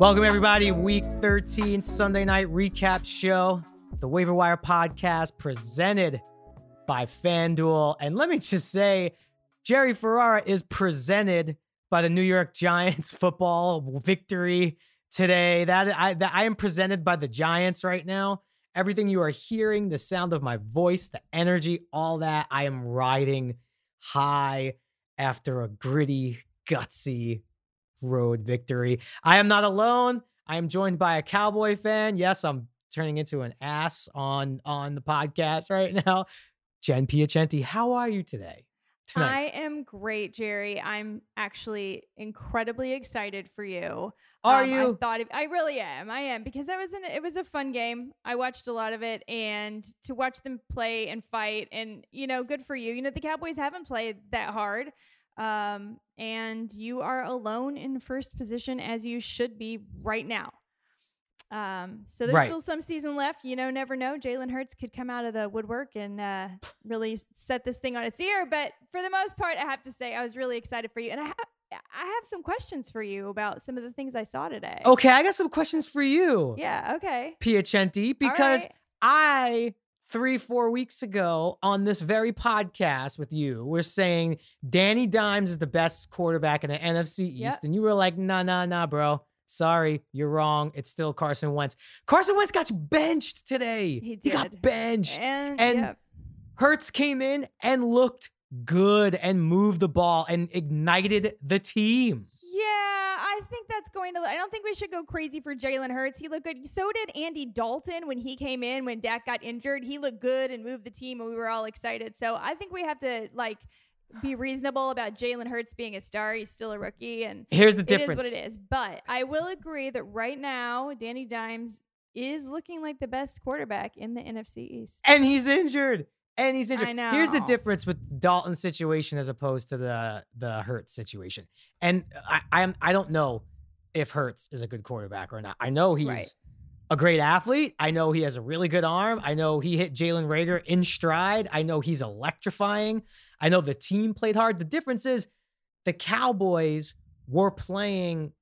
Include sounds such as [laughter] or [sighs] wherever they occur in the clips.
Welcome, everybody. Week 13 Sunday night recap show, the Waiver Wire podcast presented by FanDuel. And let me just say, Jerry Ferrara is presented by the New York Giants [laughs] football victory today. That I, that I am presented by the Giants right now. Everything you are hearing, the sound of my voice, the energy, all that, I am riding high after a gritty, gutsy road victory. I am not alone. I am joined by a Cowboy fan. Yes, I'm turning into an ass on on the podcast right [laughs] now. Jen Piacenti, how are you today? Tonight? I am great, Jerry. I'm actually incredibly excited for you. Are um, you? I thought I really am. I am because that was an it was a fun game. I watched a lot of it, and to watch them play and fight, and you know, good for you. You know, the Cowboys haven't played that hard. Um, and you are alone in first position as you should be right now. Um, so there's right. still some season left. You know, never know. Jalen Hurts could come out of the woodwork and uh, really set this thing on its ear. But for the most part, I have to say I was really excited for you, and I have I have some questions for you about some of the things I saw today. Okay, I got some questions for you. Yeah. Okay. Piacenti, because right. I three, four weeks ago on this very podcast with you, we're saying Danny Dimes is the best quarterback in the NFC East. Yep. And you were like, nah, nah, nah, bro. Sorry, you're wrong. It's still Carson Wentz. Carson Wentz got benched today. He did. He got benched. And, and yep. Hurts came in and looked good and moved the ball and ignited the team. Yeah, I think that's going to. I don't think we should go crazy for Jalen Hurts. He looked good. So did Andy Dalton when he came in when Dak got injured. He looked good and moved the team, and we were all excited. So I think we have to like be reasonable about Jalen Hurts being a star. He's still a rookie, and here's the difference. It is what it is. But I will agree that right now, Danny Dimes is looking like the best quarterback in the NFC East, and he's injured and he's injured. I know. Here's the difference with Dalton's situation as opposed to the the Hurts situation. And I I'm I don't know if Hurts is a good quarterback or not. I know he's right. a great athlete. I know he has a really good arm. I know he hit Jalen Reagor in stride. I know he's electrifying. I know the team played hard. The difference is the Cowboys were playing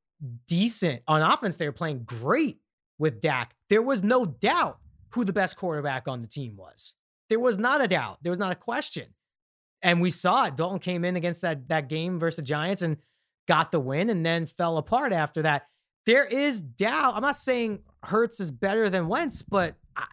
decent on offense. They were playing great with Dak. There was no doubt who the best quarterback on the team was. There was not a doubt. There was not a question. And we saw it. Dalton came in against that that game versus the Giants and got the win and then fell apart after that. There is doubt. I'm not saying Hurts is better than Wentz, but I,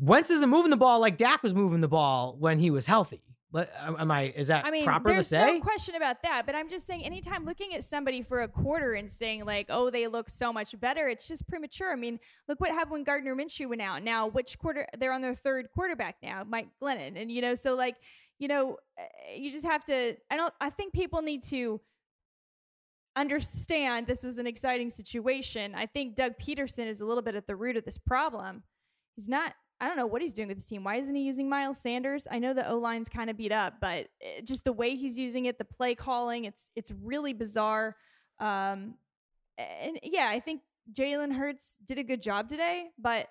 Wentz isn't moving the ball like Dak was moving the ball when he was healthy. Am I? Is that I mean, proper to say? There's no question about that. But I'm just saying, anytime looking at somebody for a quarter and saying like, "Oh, they look so much better," it's just premature. I mean, look what happened when Gardner Minshew went out. Now, which quarter? They're on their third quarterback now, Mike Glennon, and you know, so like, you know, eh, you just have to. I don't. I think people need to understand this was an exciting situation. I think Doug Pederson is a little bit at the root of this problem. He's not I don't know what he's doing with his team. Why isn't he using Miles Sanders? I know the O line's kind of beat up, but eh, just the way he's using it, the play calling, it's it's really bizarre. Um, and yeah, I think Jalen Hurts did a good job today, but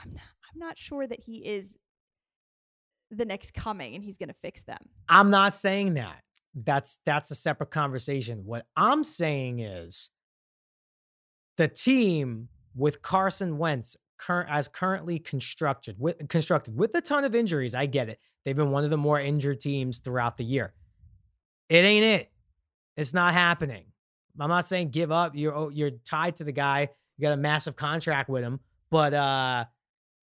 I'm not, I'm not sure that he is the next coming and he's going to fix them. I'm not saying that. That's that's a separate conversation. What I'm saying is the team with Carson Wentz current as currently constructed with constructed with a ton of injuries. I get it. They've been one of the more injured teams throughout the year. It ain't it. It's not happening. I'm not saying give up. You're oh, you're tied to the guy. You got a massive contract with him, but uh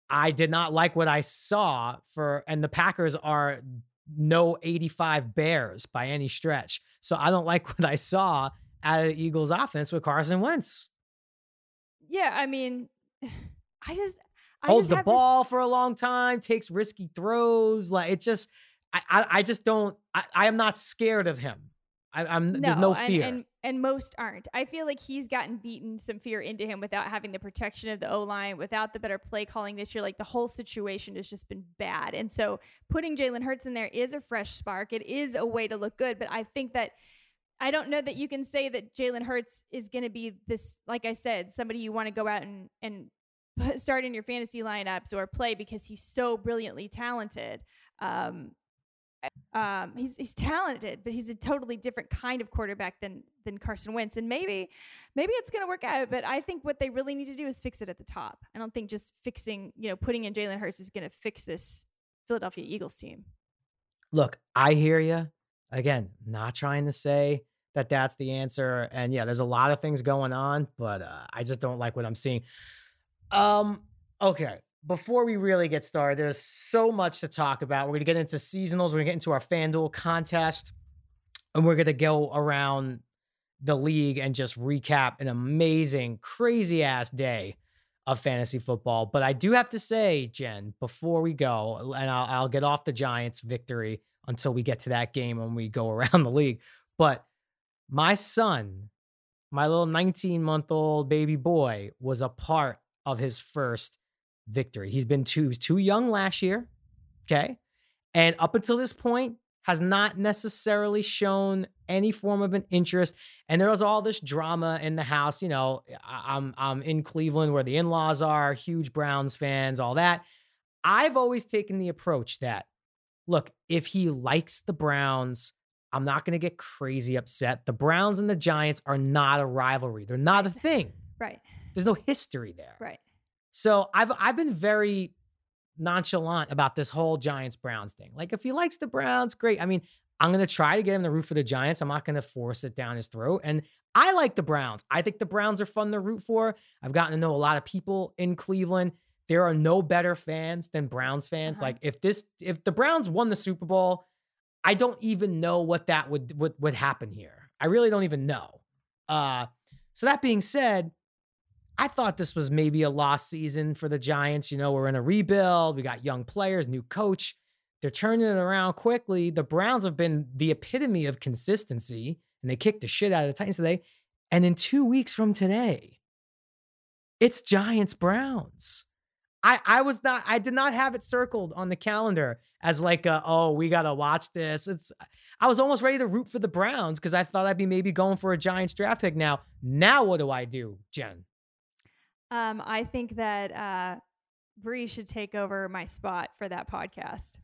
I did not like what I saw for and the Packers are no 85 Bears by any stretch. So I don't like [laughs] what I saw out of the Eagles offense with Carson Wentz. Yeah, I mean [laughs] I just I holds just the ball this... for a long time, takes risky throws. Like it just, I, I, I just don't. I, I am not scared of him. I, am no, there's no fear. And, and, and most aren't. I feel like he's gotten beaten some fear into him without having the protection of the O line, without the better play calling this year. Like the whole situation has just been bad. And so putting Jalen Hurts in there is a fresh spark. It is a way to look good. But I think that I don't know that you can say that Jalen Hurts is going to be this, like I said, somebody you want to go out and, and start in your fantasy lineups or play because he's so brilliantly talented. Um, um, he's he's talented, but he's a totally different kind of quarterback than than Carson Wentz. And maybe maybe it's going to work out. But I think what they really need to do is fix it at the top. I don't think just fixing you know putting in Jalen Hurts is going to fix this Philadelphia Eagles team. Look, I hear you. Again, not trying to say that that's the answer. And yeah, there's a lot of things going on, but uh, I just don't like what I'm seeing. Um, okay before we really get started, there's so much to talk about. We're to get into seasonals, we're to get into our FanDuel contest, and we're to go around the league and just recap an amazing, crazy ass day of fantasy football. But I do have to say, Jen, before we go, and I'll, I'll get off the Giants' victory until we get to that game when we go [laughs] around the league. But my son, my little 19 month old baby boy, was a part of his first victory. He's been too, too young last year. Okay. And up until this point, has not necessarily shown any form of an interest. And there was all this drama in the house. You know, I'm I'm in Cleveland where the in-laws are, huge Browns fans, all that. I've always taken the approach that look, if he likes the Browns, I'm not going to get crazy upset. The Browns and the Giants are not a rivalry. They're not a thing. [laughs] Right. There's no history there. Right. So I've I've been very nonchalant about this whole Giants Browns thing. Like if he likes the Browns, great. I mean, I'm gonna try to get him to root for the Giants. I'm not gonna force it down his throat. And I like the Browns. I think the Browns are fun to root for. I've gotten to know a lot of people in Cleveland. There are no better fans than Browns fans. Uh-huh. Like if this if the Browns won the Super Bowl, I don't even know what that would would would happen here. I really don't even know. Uh so that being said, I thought this was maybe a lost season for the Giants. You know, we're in a rebuild. We got young players, new coach. They're turning it around quickly. The Browns have been the epitome of consistency, and they kicked the shit out of the Titans today. And in two weeks from today, it's Giants Browns. I I was not I did not have it circled on the calendar as like a, oh we gotta watch this. It's I was almost ready to root for the Browns because I thought I'd be maybe going for a Giants draft pick now. Now what do I do, Jen? Um, I think that uh, Bree should take over my spot for that podcast.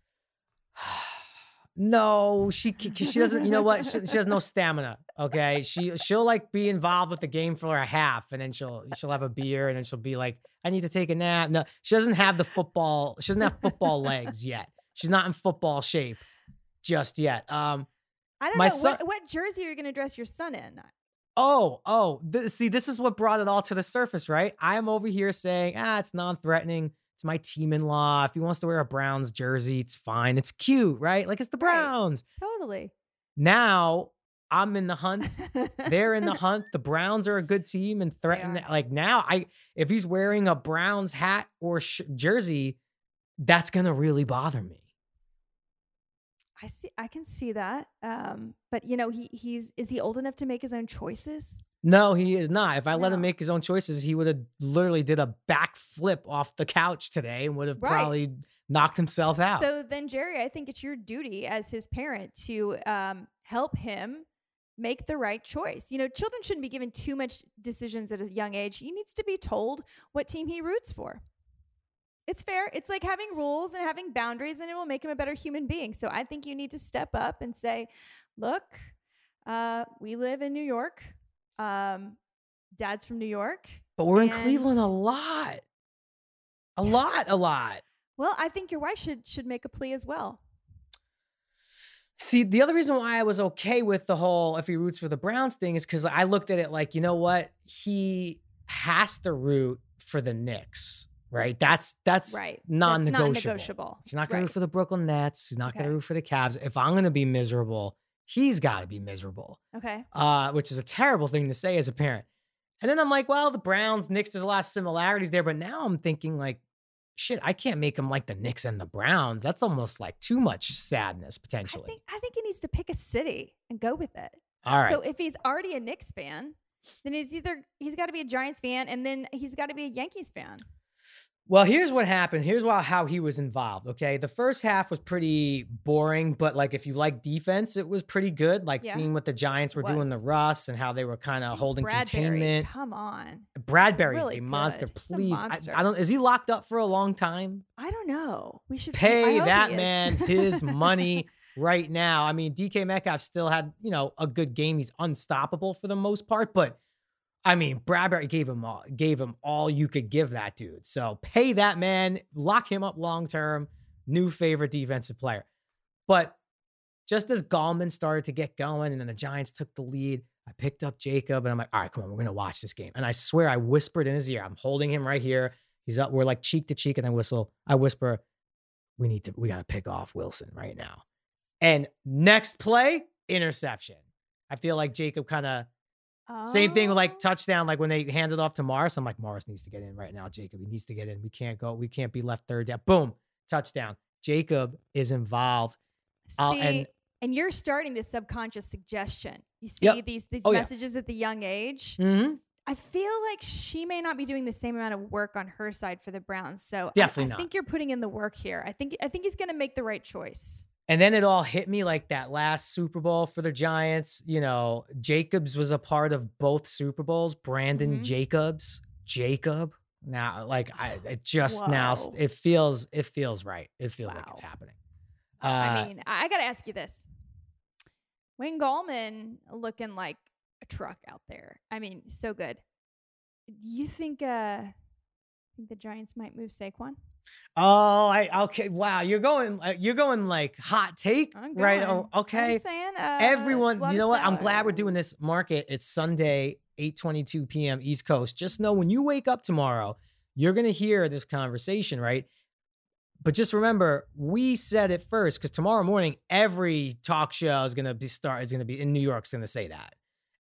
[sighs] no, she she doesn't. You know what? She, she, has no stamina. Okay, she she'll like be involved with the game for a half, and then she'll she'll have a beer, and then she'll be like, "I need to take a nap." No, she doesn't have the football. She doesn't have football legs yet. She's not in football shape just yet. Um, I don't know son, what, what jersey are you going to dress your son in. Oh, oh, th- see, this is what brought it all to the surface, right? I'm over here saying, ah, it's non threatening. It's my team in law. If he wants to wear a Browns jersey, it's fine. It's cute, right? Like it's the Browns. Right. Totally. Now I'm in the hunt. They're in the [laughs] hunt. The Browns are a good team and threaten. Like now, I if he's wearing a Browns hat or sh- jersey, that's gonna really bother me. I see. I can see that. Um, but you know, he he's is he old enough to make his own choices? No, he is not. If I no. let him make his own choices, he would have literally did a backflip off the couch today and would have right. probably knocked himself out. So then, Jerry, I think it's your duty as his parent to um, help him make the right choice. You know, children shouldn't be given too much decisions at a young age. He needs to be told what team he roots for it's fair. It's like having rules and having boundaries, and it will make him a better human being. So I think you need to step up and say, look, uh, we live in New York. Um, dad's from New York. But we're in Cleveland a lot. A lot, a lot. Well, I think your wife should should make a plea as well. See, the other reason why I was okay with the whole if he roots for the Browns thing is because I looked at it like, you know what? He has to root for the Knicks right? That's that's right. non-negotiable. That's non-negotiable. He's not going right. to root for the Brooklyn Nets. He's not okay. going to root for the Cavs. If I'm going to be miserable, he's got to be miserable. Okay. Uh, which is a terrible thing to say as a parent. And then I'm like, well, the Browns, Knicks, there's a lot of similarities there, but now I'm thinking like, shit, I can't make him like the Knicks and the Browns. That's almost like too much sadness potentially. I think I think he needs to pick a city and go with it. All right. So if he's already a Knicks fan, then he's either he's got to be a Giants fan and then he's got to be a Yankees fan. Well, here's what happened. Here's why, how he was involved. Okay. The first half was pretty boring, but like if you like defense, it was pretty good. Like Yeah. seeing what the Giants were doing the. Russ and how they were kind of holding Bradberry, containment. Come on. Bradberry's really a monster. good. He's a Please. I- monster. I, don't is he locked up for a long time? I don't know. We should Pay that man his money right now. I mean, DK Metcalf still had, you know, a good game. He's unstoppable for the most part, but I mean, Bradberry gave him all gave him all you could give that dude. So pay that man, lock him up long term. New favorite defensive player. But just as Gallman started to get going and then the Giants took the lead, I picked up Jacob and I'm like, all right, come on, we're gonna watch this game. And I swear I whispered in his ear. I'm holding him right here. He's up, we're like cheek to cheek, and I whistle. I whisper, we need to, we gotta pick off Wilson right now. And next play, interception. I feel like Jacob kind of same thing with like Oh. touchdown, like when they handed off to Morris. I'm like, Morris needs to get in right now. Jacob, he needs to get in. We can't go. We can't be left third down. Boom, touchdown. Jacob is involved. See, and- and, you're starting this subconscious suggestion. You see Yep. these these Oh, yeah. messages at the young age. Mhm. I feel like she may not be doing the same amount of work on her side for the Browns. So I- Definitely I, not. think you're putting in the work here. I think I think he's going to make the right choice. And then it all hit me like that last Super Bowl for the Giants. You know, Jacobs was a part of both Super Bowls. Brandon Mhm. Jacobs, Jacob. Now, like I, it just now, it feels, it feels right. It feels like it's Wow. happening. I Uh, mean, I, I got to ask you this: Wayne Gallman looking like a truck out there. I mean, so good. Do you think? uh Think the Giants might move Saquon? Oh, I okay. Wow, you're going, uh, you're going like hot take, I'm right? Oh, okay. Saying. Uh, Everyone, it's a lot you know what? I'm glad we're doing this market. It's Sunday, 8:22 p.m. East Coast. Just know when you wake up tomorrow, you're gonna hear this conversation, right? But just remember, we said it first because tomorrow morning, every talk show is gonna be start is gonna be in New York's gonna say that.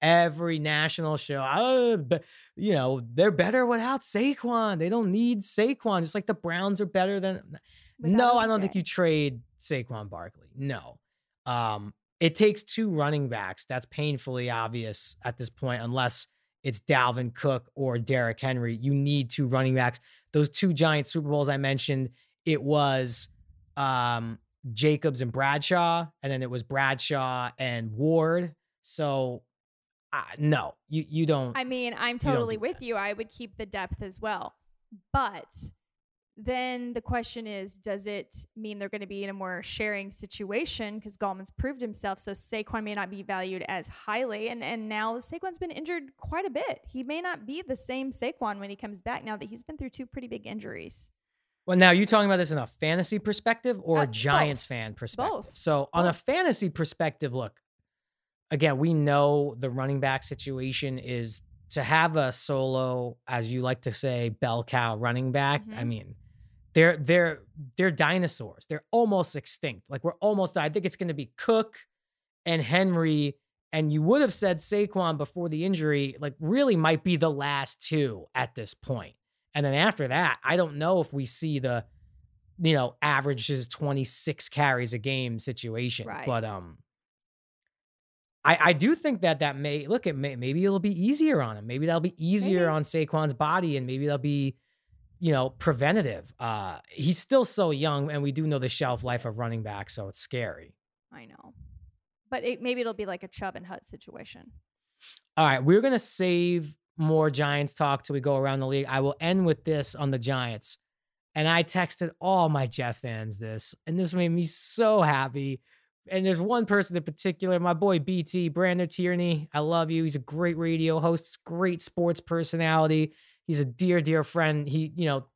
Every national show, oh, but you know, they're better without Saquon. They don't need Saquon. Just like the Browns are better than Without no, I don't think you trade Saquon Barkley. No. Um, it takes two running backs. That's painfully obvious at this point, unless it's Dalvin Cook or Derrick Henry. You need two running backs. Those two giant Super Bowls I mentioned, it was um, Jacobs and Bradshaw, and then it was Bradshaw and Ward. So, uh, no, you you don't. I mean, I'm totally do with that. you. I would keep the depth as well. But then the question is, does it mean they're going to be in a more sharing situation? Because Gallman's proved himself, so Saquon may not be valued as highly. And and now Saquon's been injured quite a bit. He may not be the same Saquon when he comes back now that he's been through two pretty big injuries. Well, now you're talking about this in a fantasy perspective or Uh, a Giants both. fan perspective? Both. So, on a fantasy perspective, look, again, we know the running back situation is to have a solo, as you like to say, bell cow running back. I Mhm. mean, they're they're they're dinosaurs. They're almost extinct. Like we're almost. I think it's going to be Cook and Henry. And you would have said Saquon before the injury, like really might be the last two at this point. And then after that, I don't know if we see the, you know, averages 26 carries a game situation. Right. But um I, I do think that that may look at may, maybe it'll be easier on him. Maybe that'll be easier Maybe. on Saquon's body, and maybe that'll be, you know, preventative. Uh, he's still so young, and we do know the shelf life of running back, so it's scary. I know, but it, maybe it'll be like a Chubb and Hunt situation. All right, we're gonna save more Giants talk till we go around the league. I will end with this on the Giants. And I texted all my Jet fans this, and this made me so happy. And there's one person in particular, my boy BT, Brandon Tierney. I love you. He's a great radio host, great sports personality. He's a dear, dear friend. He, you know,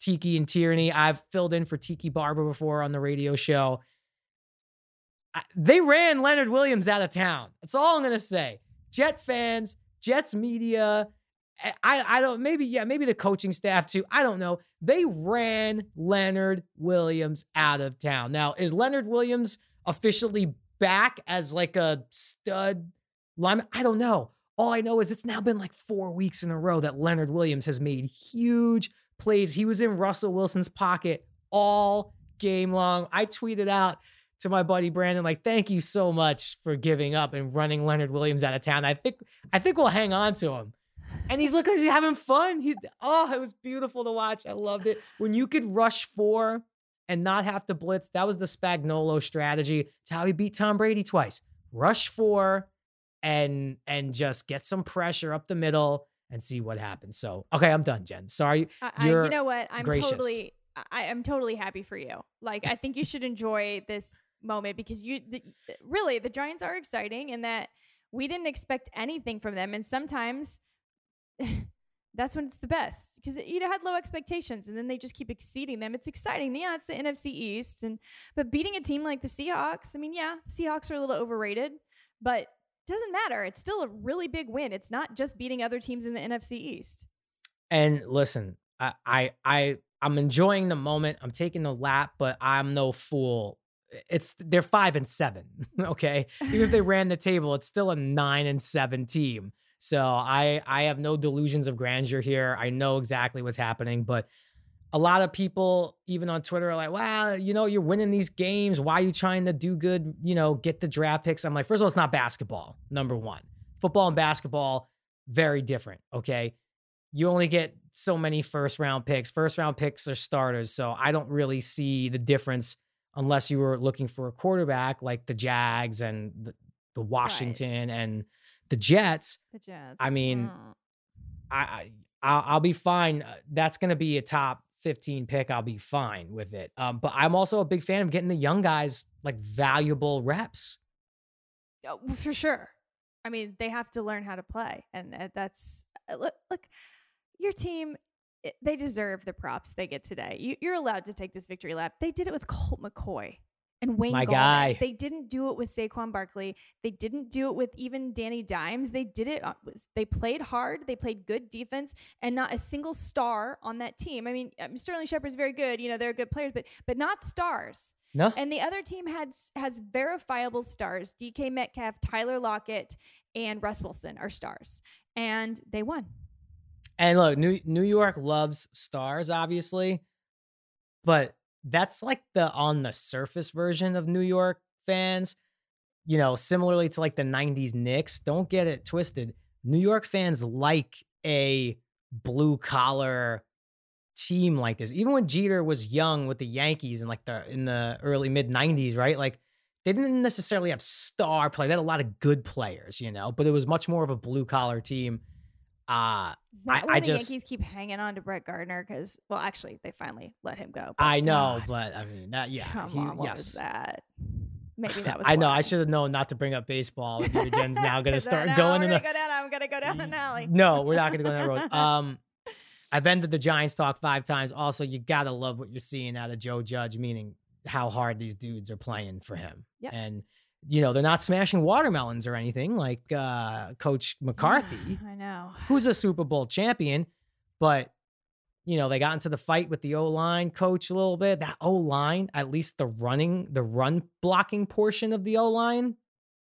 Tiki and Tierney. I've filled in for Tiki Barber before on the radio show. I- they ran Leonard Williams out of town. That's all I'm gonna say. Jet fans, Jets media, I, I I don't maybe yeah maybe the coaching staff too. I don't know. They ran Leonard Williams out of town. Now is Leonard Williams officially back as like a stud lineman? I don't know. All I know is it's now been like four weeks in a row that Leonard Williams has made huge plays. He was in Russell Wilson's pocket all game long. I tweeted out to my buddy Brandon, like, thank you so much for giving up and running Leonard Williams out of town. I think I think we'll hang on to him. and he's looking, he's having fun. He, oh, it was beautiful to watch. I loved it. When you could rush four and not have to blitz, that was the Spagnuolo strategy. It's how he beat Tom Brady twice. Rush four and and just get some pressure up the middle and see what happens. So, okay, I'm done, Jen. Sorry. I, I, you know what? I'm gracious. totally I am totally happy for you. Like I think you should enjoy this moment because you the, really the Giants are exciting in that we didn't expect anything from them and sometimes [laughs] that's when it's the best because you know had low expectations and then they just keep exceeding them. It's exciting. Yeah, it's the NFC East and but beating a team like the Seahawks, I mean, yeah, Seahawks are a little overrated, but doesn't matter. It's still a really big win. It's not just beating other teams in the NFC East. And listen, I I, I I'm enjoying the moment. I'm taking the lap, but I'm no fool. It's they're five and seven. [laughs] Okay. Even if they [laughs] ran the table, it's still a nine and seven team. So I I have no delusions of grandeur here. I know exactly what's happening, but a lot of people, even on Twitter, are like, wow, you know, you're winning these games. Why are you trying to do good? You know, get the draft picks. I'm like, first of all, it's not basketball, number one. Football and basketball, very different. Okay. You only get so many first round picks. First round picks are starters. So I don't really see the difference unless you were looking for a quarterback like the Jags and the, the Washington right. and the Jets. The Jets. I mean, oh. I, I I'll, be fine. Uh, that's going to be a top 15 pick, I'll be fine with it. Um, but I'm also a big fan of getting the young guys like valuable reps. Oh, for sure. I mean, they have to learn how to play, and uh, that's uh, look. Look, your team. They deserve the props they get today. You, you're allowed to take this victory lap. They did it with Colt McCoy and Wayne My Gallman. guy. They didn't do it with Saquon Barkley. They didn't do it with even Danny Dimes. They did it. They played hard. They played good defense, and not a single star on that team. I mean, um, Sterling Shepard's very good. You know, they're good players, but but not stars. No. And the other team had has verifiable stars. DK Metcalf, Tyler Lockett, and Russ Wilson are stars, and they won. And look, New New York loves stars, obviously, but that's like the on the surface version of New York fans. You know, similarly to like the 90s Knicks, don't get it twisted. New York fans like a blue collar team like this. Even when Jeter was young with the Yankees in like the in the early mid 90s, right? Like they didn't necessarily have star play. They had a lot of good players, you know, but it was much more of a blue collar team. Uh, Is that I, why I the just, Yankees keep hanging on to Brett Gardner? Because, well, actually, they finally let him go. I know, God. but I mean, that yeah, come he, on, what yes. was that? Maybe that [laughs] was. I know. I should have known not to bring up baseball. Jen's now going [laughs] to start going. We're gonna go down. I'm gonna go down an [laughs] alley. No, we're not going to go down that road. Um, I've ended the Giants talk five times. Also, you gotta love what you're seeing out of Joe Judge, meaning how hard these dudes are playing for him. Yep. And you know, they're not smashing watermelons or anything like uh, Coach McCarthy. I know. Who's a Super Bowl champion, but you know, they got into the fight with the O line coach a little bit. That O line, at least the running, the run blocking portion of the O line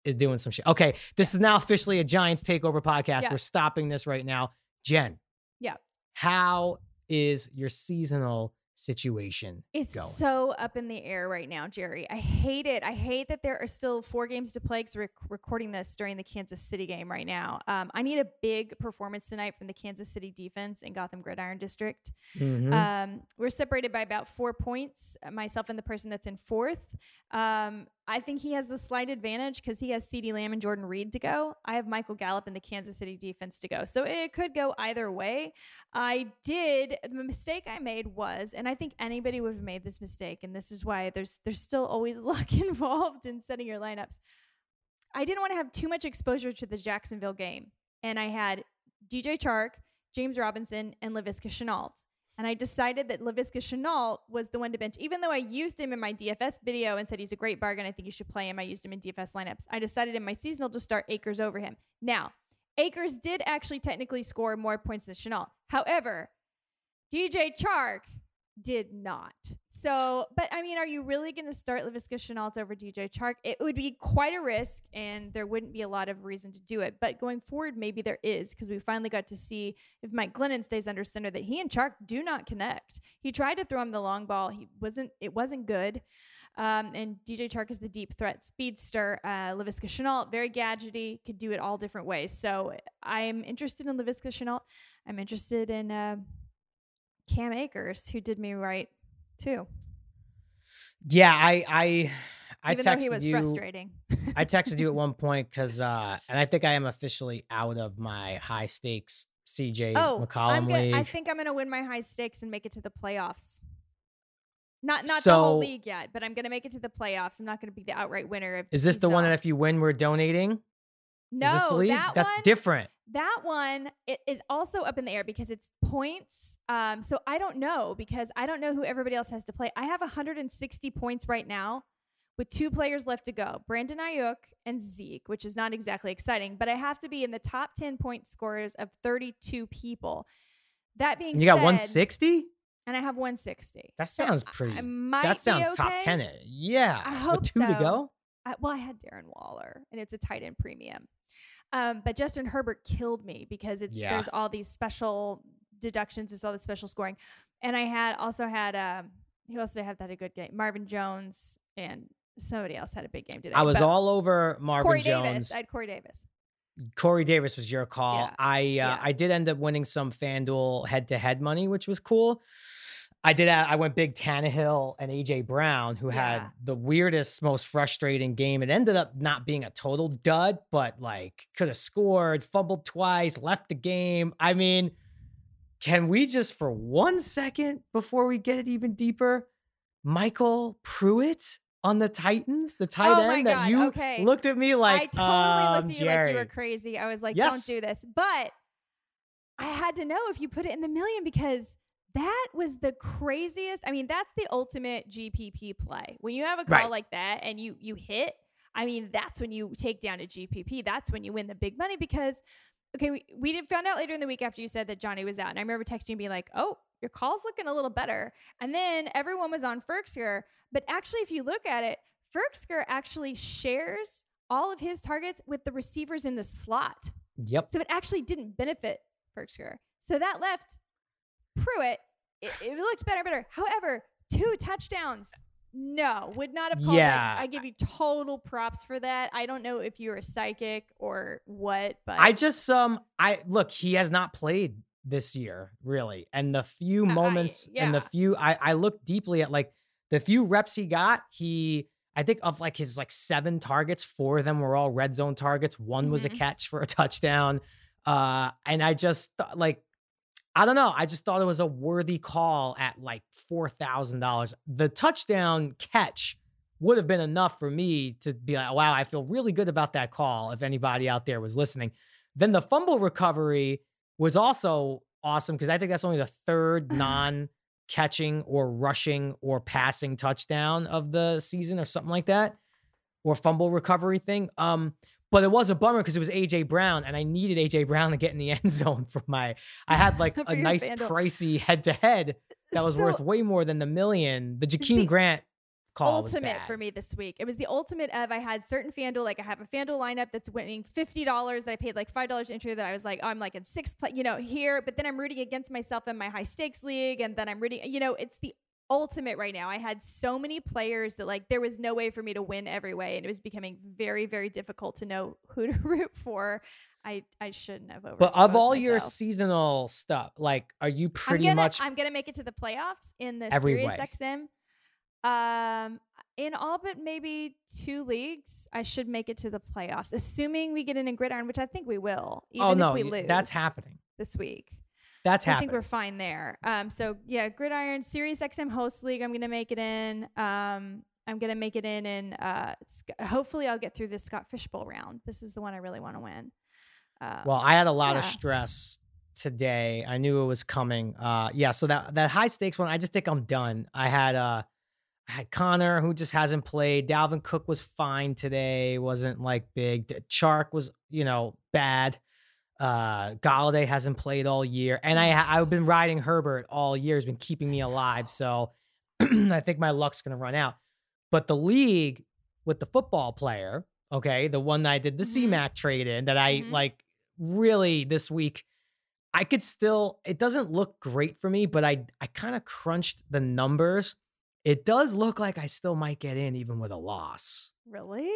is doing some shit. Okay, this is now officially a Giants takeover podcast. Yeah. We're stopping this right now. Jen. Yeah. How is your seasonal situation is going. so up in the air right now, Jerry. I hate it. I hate that there are still four games to play because we're recording this during the Kansas City game right now. Um, I need a big performance tonight from the Kansas City defense in Gotham Gridiron District. Mm-hmm. Um, we're separated by about four points, uh, myself and the person that's in fourth. Um, I think he has the slight advantage because he has CeeDee Lamb and Jordan Reed to go. I have Michael Gallup and the Kansas City defense to go. So it could go either way. I did the mistake I made was, and I think anybody would have made this mistake, and this is why there's there's still always [laughs] luck involved in setting your lineups. I didn't want to have too much exposure to the Jacksonville game. And I had DJ Chark, James Robinson, and Laviska Shenault. And I decided that Laviska Shenault was the one to bench. Even though I used him in my DFS video and said he's a great bargain, I think you should play him. I used him in DFS lineups. I decided in my seasonal to start Akers over him. Now, Akers did actually technically score more points than Shenault. However, DJ Chark did not. So, but I mean, are you really going to start Laviska Shenault over DJ Chark? It would be quite a risk, and there wouldn't be a lot of reason to do it. But going forward, maybe there is because we finally got to see if Mike Glennon stays under center that he and Chark do not connect. He tried to throw him the long ball. He wasn't. It wasn't good. Um, and DJ Chark is the deep threat speedster. Uh, Laviska Shenault, very gadgety, could do it all different ways. So I'm interested in Laviska Shenault. I'm interested in uh, Cam Akers, who did me right too. Yeah, I I I Even texted though he was you. frustrating. I texted you at [laughs] one point because, uh, and I think I am officially out of my high stakes CJ oh, McCollum league. I think I'm gonna win my high stakes and make it to the playoffs. Not not the whole league yet, but I'm gonna make it to the playoffs. I'm not gonna be the outright winner of. Is this the one that if you win, we're donating? No, is this the league? that That's one. different. That one it is also up in the air because it's points. Um, so I don't know because I don't know who everybody else has to play. I have 160 points right now with two players left to go Brandon Aiyuk and Zeke, which is not exactly exciting, but I have to be in the top 10 point scorers of 32 people. That being And you got 160? and I have 160. That sounds I- pretty. That sounds be top 10. Yeah. I hope With two to so. go? I, well, I had Darren Waller, and it's a tight end premium. Um, but Justin Herbert killed me because it's Yeah. there's all these special deductions, it's all the special scoring, and I had also had um, who else did I have that had a good game? Marvin Jones and somebody else had a big game today. I was but all over Marvin Corey Jones. Davis. I had Corey Davis. Corey Davis was your call. Yeah. I uh, Yeah. I did end up winning some FanDuel head to head money, which was cool. I did. I went big Tannehill and AJ Brown, who had the weirdest, most frustrating game. It ended up not being a total dud, but like could have scored, fumbled twice, left the game. I mean, can we just for one second before we get it even deeper, MyCole Pruitt on the Titans, the tight Oh end that you okay. looked at me like I totally um, looked at you like you were crazy. I was like, Yes. don't do this. But I had to know if you put it in the million because that was the craziest. I mean, that's the ultimate GPP play. When you have a call Right. like that and you you hit, I mean, that's when you take down a GPP. That's when you win the big money because okay, we, we did found out later in the week after you said that Jonnu was out. And I remember texting you and being like, oh, your call's looking a little better. And then everyone was on Firkser. But actually, if you look at it, Firkser actually shares all of his targets with the receivers in the slot. Yep. So it actually didn't benefit Firkser. So that left Pruitt. It, it looked better, better. However, two touchdowns. No, would not have called Yeah. that. I give you total props for that. I don't know if you're a psychic or what, but I just um I look, he has not played this year, really. And the few I- moments and the few I I looked deeply at like the few reps he got, he I think of like his like seven targets, four of them were all red zone targets. One was a Mhm. catch for a touchdown. Uh and I just thought like I don't know. I just thought it was a worthy call at like four thousand dollars. The touchdown catch would have been enough for me to be like, wow, I feel really good about that call. If anybody out there was listening, then the fumble recovery was also awesome because I think that's only the third [laughs] non catching or rushing or passing touchdown of the season or something like that or fumble recovery thing. Um, but it was a bummer because it was AJ Brown, and I needed AJ Brown to get in the [laughs] end zone for my. I had like [laughs] a nice pricey head to head that was So- worth way more than the million. The Jakeem Grant call was ultimate for me this week. It was the ultimate of I had certain FanDuel, like I have a FanDuel lineup that's winning fifty dollars that I paid like five dollars to enter that I was like, oh, I'm like in sixth place, you know, here, but then I'm rooting against myself in my high stakes league, and then I'm rooting, you know, it's the ultimate right now. I had so many players that like there was no way for me to win every way, and it was becoming very, very difficult to know [laughs] who to root for. I I shouldn't have over. But of all your seasonal stuff, like, are you pretty I'm gonna, much I'm gonna make it to the playoffs in the Every Sirius way. XM. Um, in all but maybe two leagues, I should make it to the playoffs, assuming we get in a gridiron, which I think we will. Even oh no, if we lose that's happening. this week. That's I think we're fine there. Um, so yeah, gridiron, Sirius XM host league. I'm gonna make it in. Um, I'm gonna make it in, and uh, hopefully I'll get through this Scott Fishbowl round. This is the one I really want to win. Uh, Well, I had a lot of stress today. I knew it was coming. Uh yeah, so that that high stakes one, I just think I'm done. I had uh I had Connor who just hasn't played. Dalvin Cook was fine today, wasn't like big. Chark was, you know, bad. Uh Golladay hasn't played all year. And I I've been riding Herbert all year, has been keeping me alive. So [clears throat] I think my luck's gonna run out. But the league with the football player, okay, the one that I did the Mhm. CMAC trade in that I Mhm. like really this week, I could still, it doesn't look great for me, but I I kind of crunched the numbers it does look like I still might get in even with a loss. Really?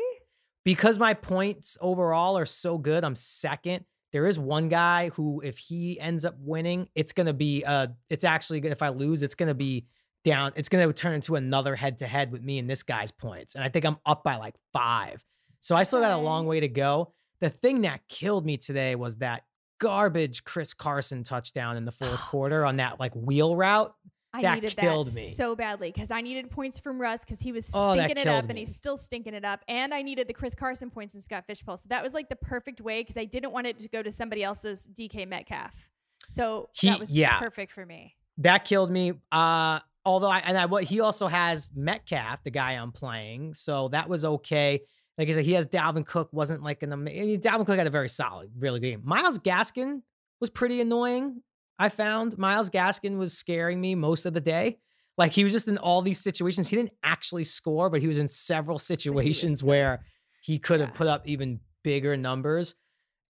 Because my points overall are so good, I'm second. There is one guy who, if he ends up winning, it's gonna be uh it's actually if I lose, it's gonna be down, it's gonna turn into another head to head with me and this guy's points. And I think I'm up by like five. So I still got a long way to go. The thing that killed me today was that garbage Chris Carson touchdown in the fourth [sighs] quarter on that like wheel route. I that needed killed that me. so badly because I needed points from Russ because he was Oh, stinking it up killed and he's still stinking it up. And I needed the Chris Carson points and Scott Fishbowl. So that was like the perfect way because I didn't want it to go to somebody else's DK Metcalf. So He- that was yeah. perfect for me. That killed me. Uh although I and I what he also has Metcalf, the guy I'm playing. So that was okay. Like I said, he has Dalvin Cook, wasn't like an amazing Dalvin Cook had a very solid, really good game. Myles Gaskin was pretty annoying. I found Myles Gaskin was scaring me most of the day. Like he was just in all these situations. He didn't actually score, but he was in several [laughs] situations good. where he could have Yeah. put up even bigger numbers.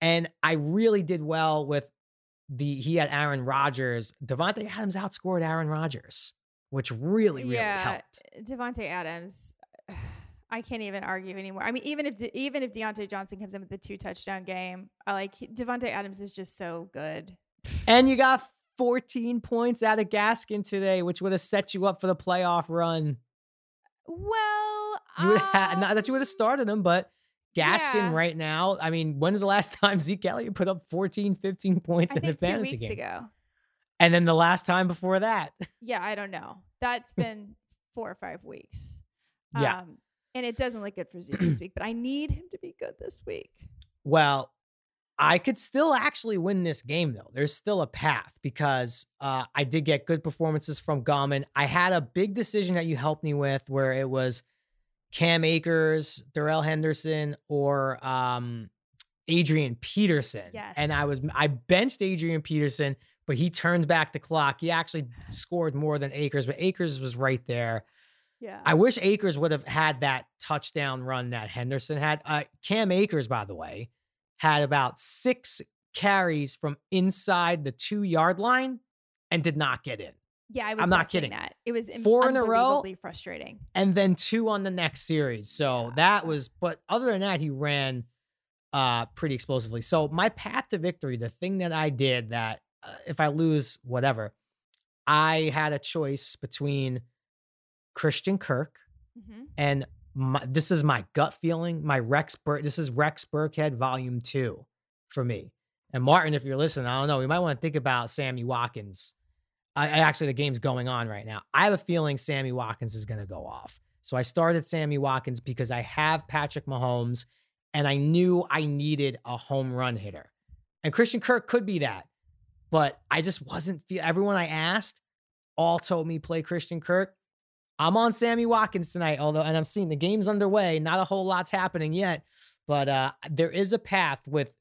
And I really did well with the he had Aaron Rodgers. Davante Adams outscored Aaron Rodgers, which really, really yeah, helped. Eh, Davante Adams. [sighs] I can't even argue anymore. I mean, even if even if Diontae Johnson comes in with the two touchdown game, I like Davante Adams is just so good. And you got 14 points out of Gaskin today, which would have set you up for the playoff run. Well, You would have not that you would have um, started him, but Gaskin yeah. right now. I mean, when's the last [laughs] time Zeke Elliott put up 14, 15 points I in a fantasy weeks game? ago. And then the last time before that. Yeah, I don't know. That's been four or five weeks. Yeah. Um, and it doesn't look good for Zeke this [clears throat] week, but I need him to be good this week. Well, I could still actually win this game though. There's still a path because uh, I did get good performances from Gallman. I had a big decision that you helped me with where it was Cam Akers, Darrell Henderson, or um, Adrian Peterson. Yes. And I was I benched Adrian Peterson, but he turned back the clock. He actually scored more than Akers, but Akers was right there. Yeah. I wish Akers would have had that touchdown run that Henderson had. Uh, Cam Akers, by the way, had about six carries from inside the two yard line and did not get in. yeah, I was not kidding. that. It was im- Four in a row? frustrating. And then two on the next series. So Yeah. that was, but other than that, he ran uh pretty explosively. So my path to victory, the thing that I did that uh, if I lose, whatever, I had a choice between Christian Kirk hmm and my, this is my gut feeling. My Rex Bur- this is Rex Burkhead Volume Two for me. And Martin, if you're listening, I don't know, we might want to think about Sammy Watkins. I, actually the game's going on right now. I have a feeling Sammy Watkins is going to go off. So I started Sammy Watkins because I have Patrick Mahomes, and I knew I needed a home run hitter, and Christian Kirk could be that, but I just wasn't feel. Everyone I asked all told me play Christian Kirk. I'm on Sammy Watkins tonight, although, and I'm seeing the game's underway. Not a whole lot's happening yet, but uh, there is a path with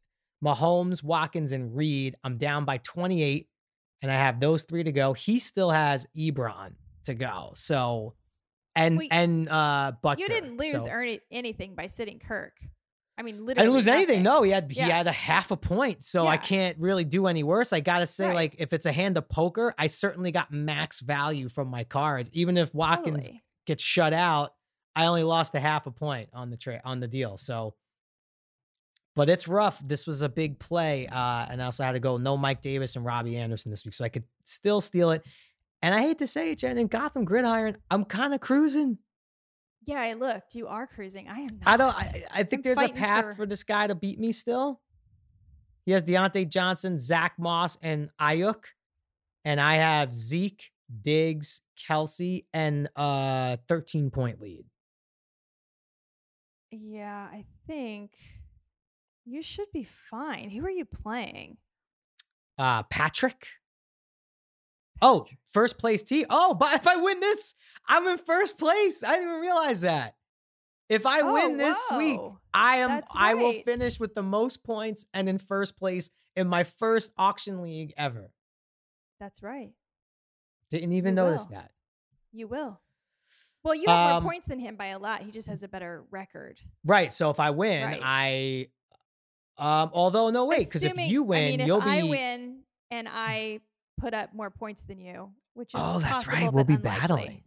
Mahomes, Watkins, and Reed. I'm down by 28, and I have those three to go. He still has Ebron to go. So, and Wait, and uh, Butker. You didn't lose so. earn anything by sitting Kirk. I mean, I literally. didn't lose anything. No, he had he had a half a point, so I can't really do any worse. I gotta say, Right. like, if it's a hand of poker, I certainly got max value from my cards. Even if Watkins Totally. gets shut out, I only lost a half a point on the trade on the deal. So, but it's rough. This was a big play, uh, and I also had to go no Mike Davis and Robbie Anderson this week, so I could still steal it. And I hate to say it, Jen, in Gotham Gridiron, I'm kind of cruising. Yeah, I looked. You are cruising. I am not. I don't. I, I think I'm there's a path for- for... this guy to beat me still. He has Diontae Johnson, Zach Moss, and Aiyuk, and I have Zeke, Diggs, Kelce, and a 13 point lead. Yeah, I think you should be fine. Who are you playing? Uh, Patrick. Oh, first place T. Oh, but [laughs] if I win this, I'm in first place. I didn't even realize that. If I Oh, win this week. I am That's I will finish with the most points and in first place in my first auction league ever. That's right. Didn't even You notice will. that. You will. Well, you have Um, more points than him by a lot. He just has a better record. Right. So if I win, Right. I um although no wait, because if you win, I mean, you'll be I win and I put up more points than you, which is Oh, that's right. We'll be unlikely. battling.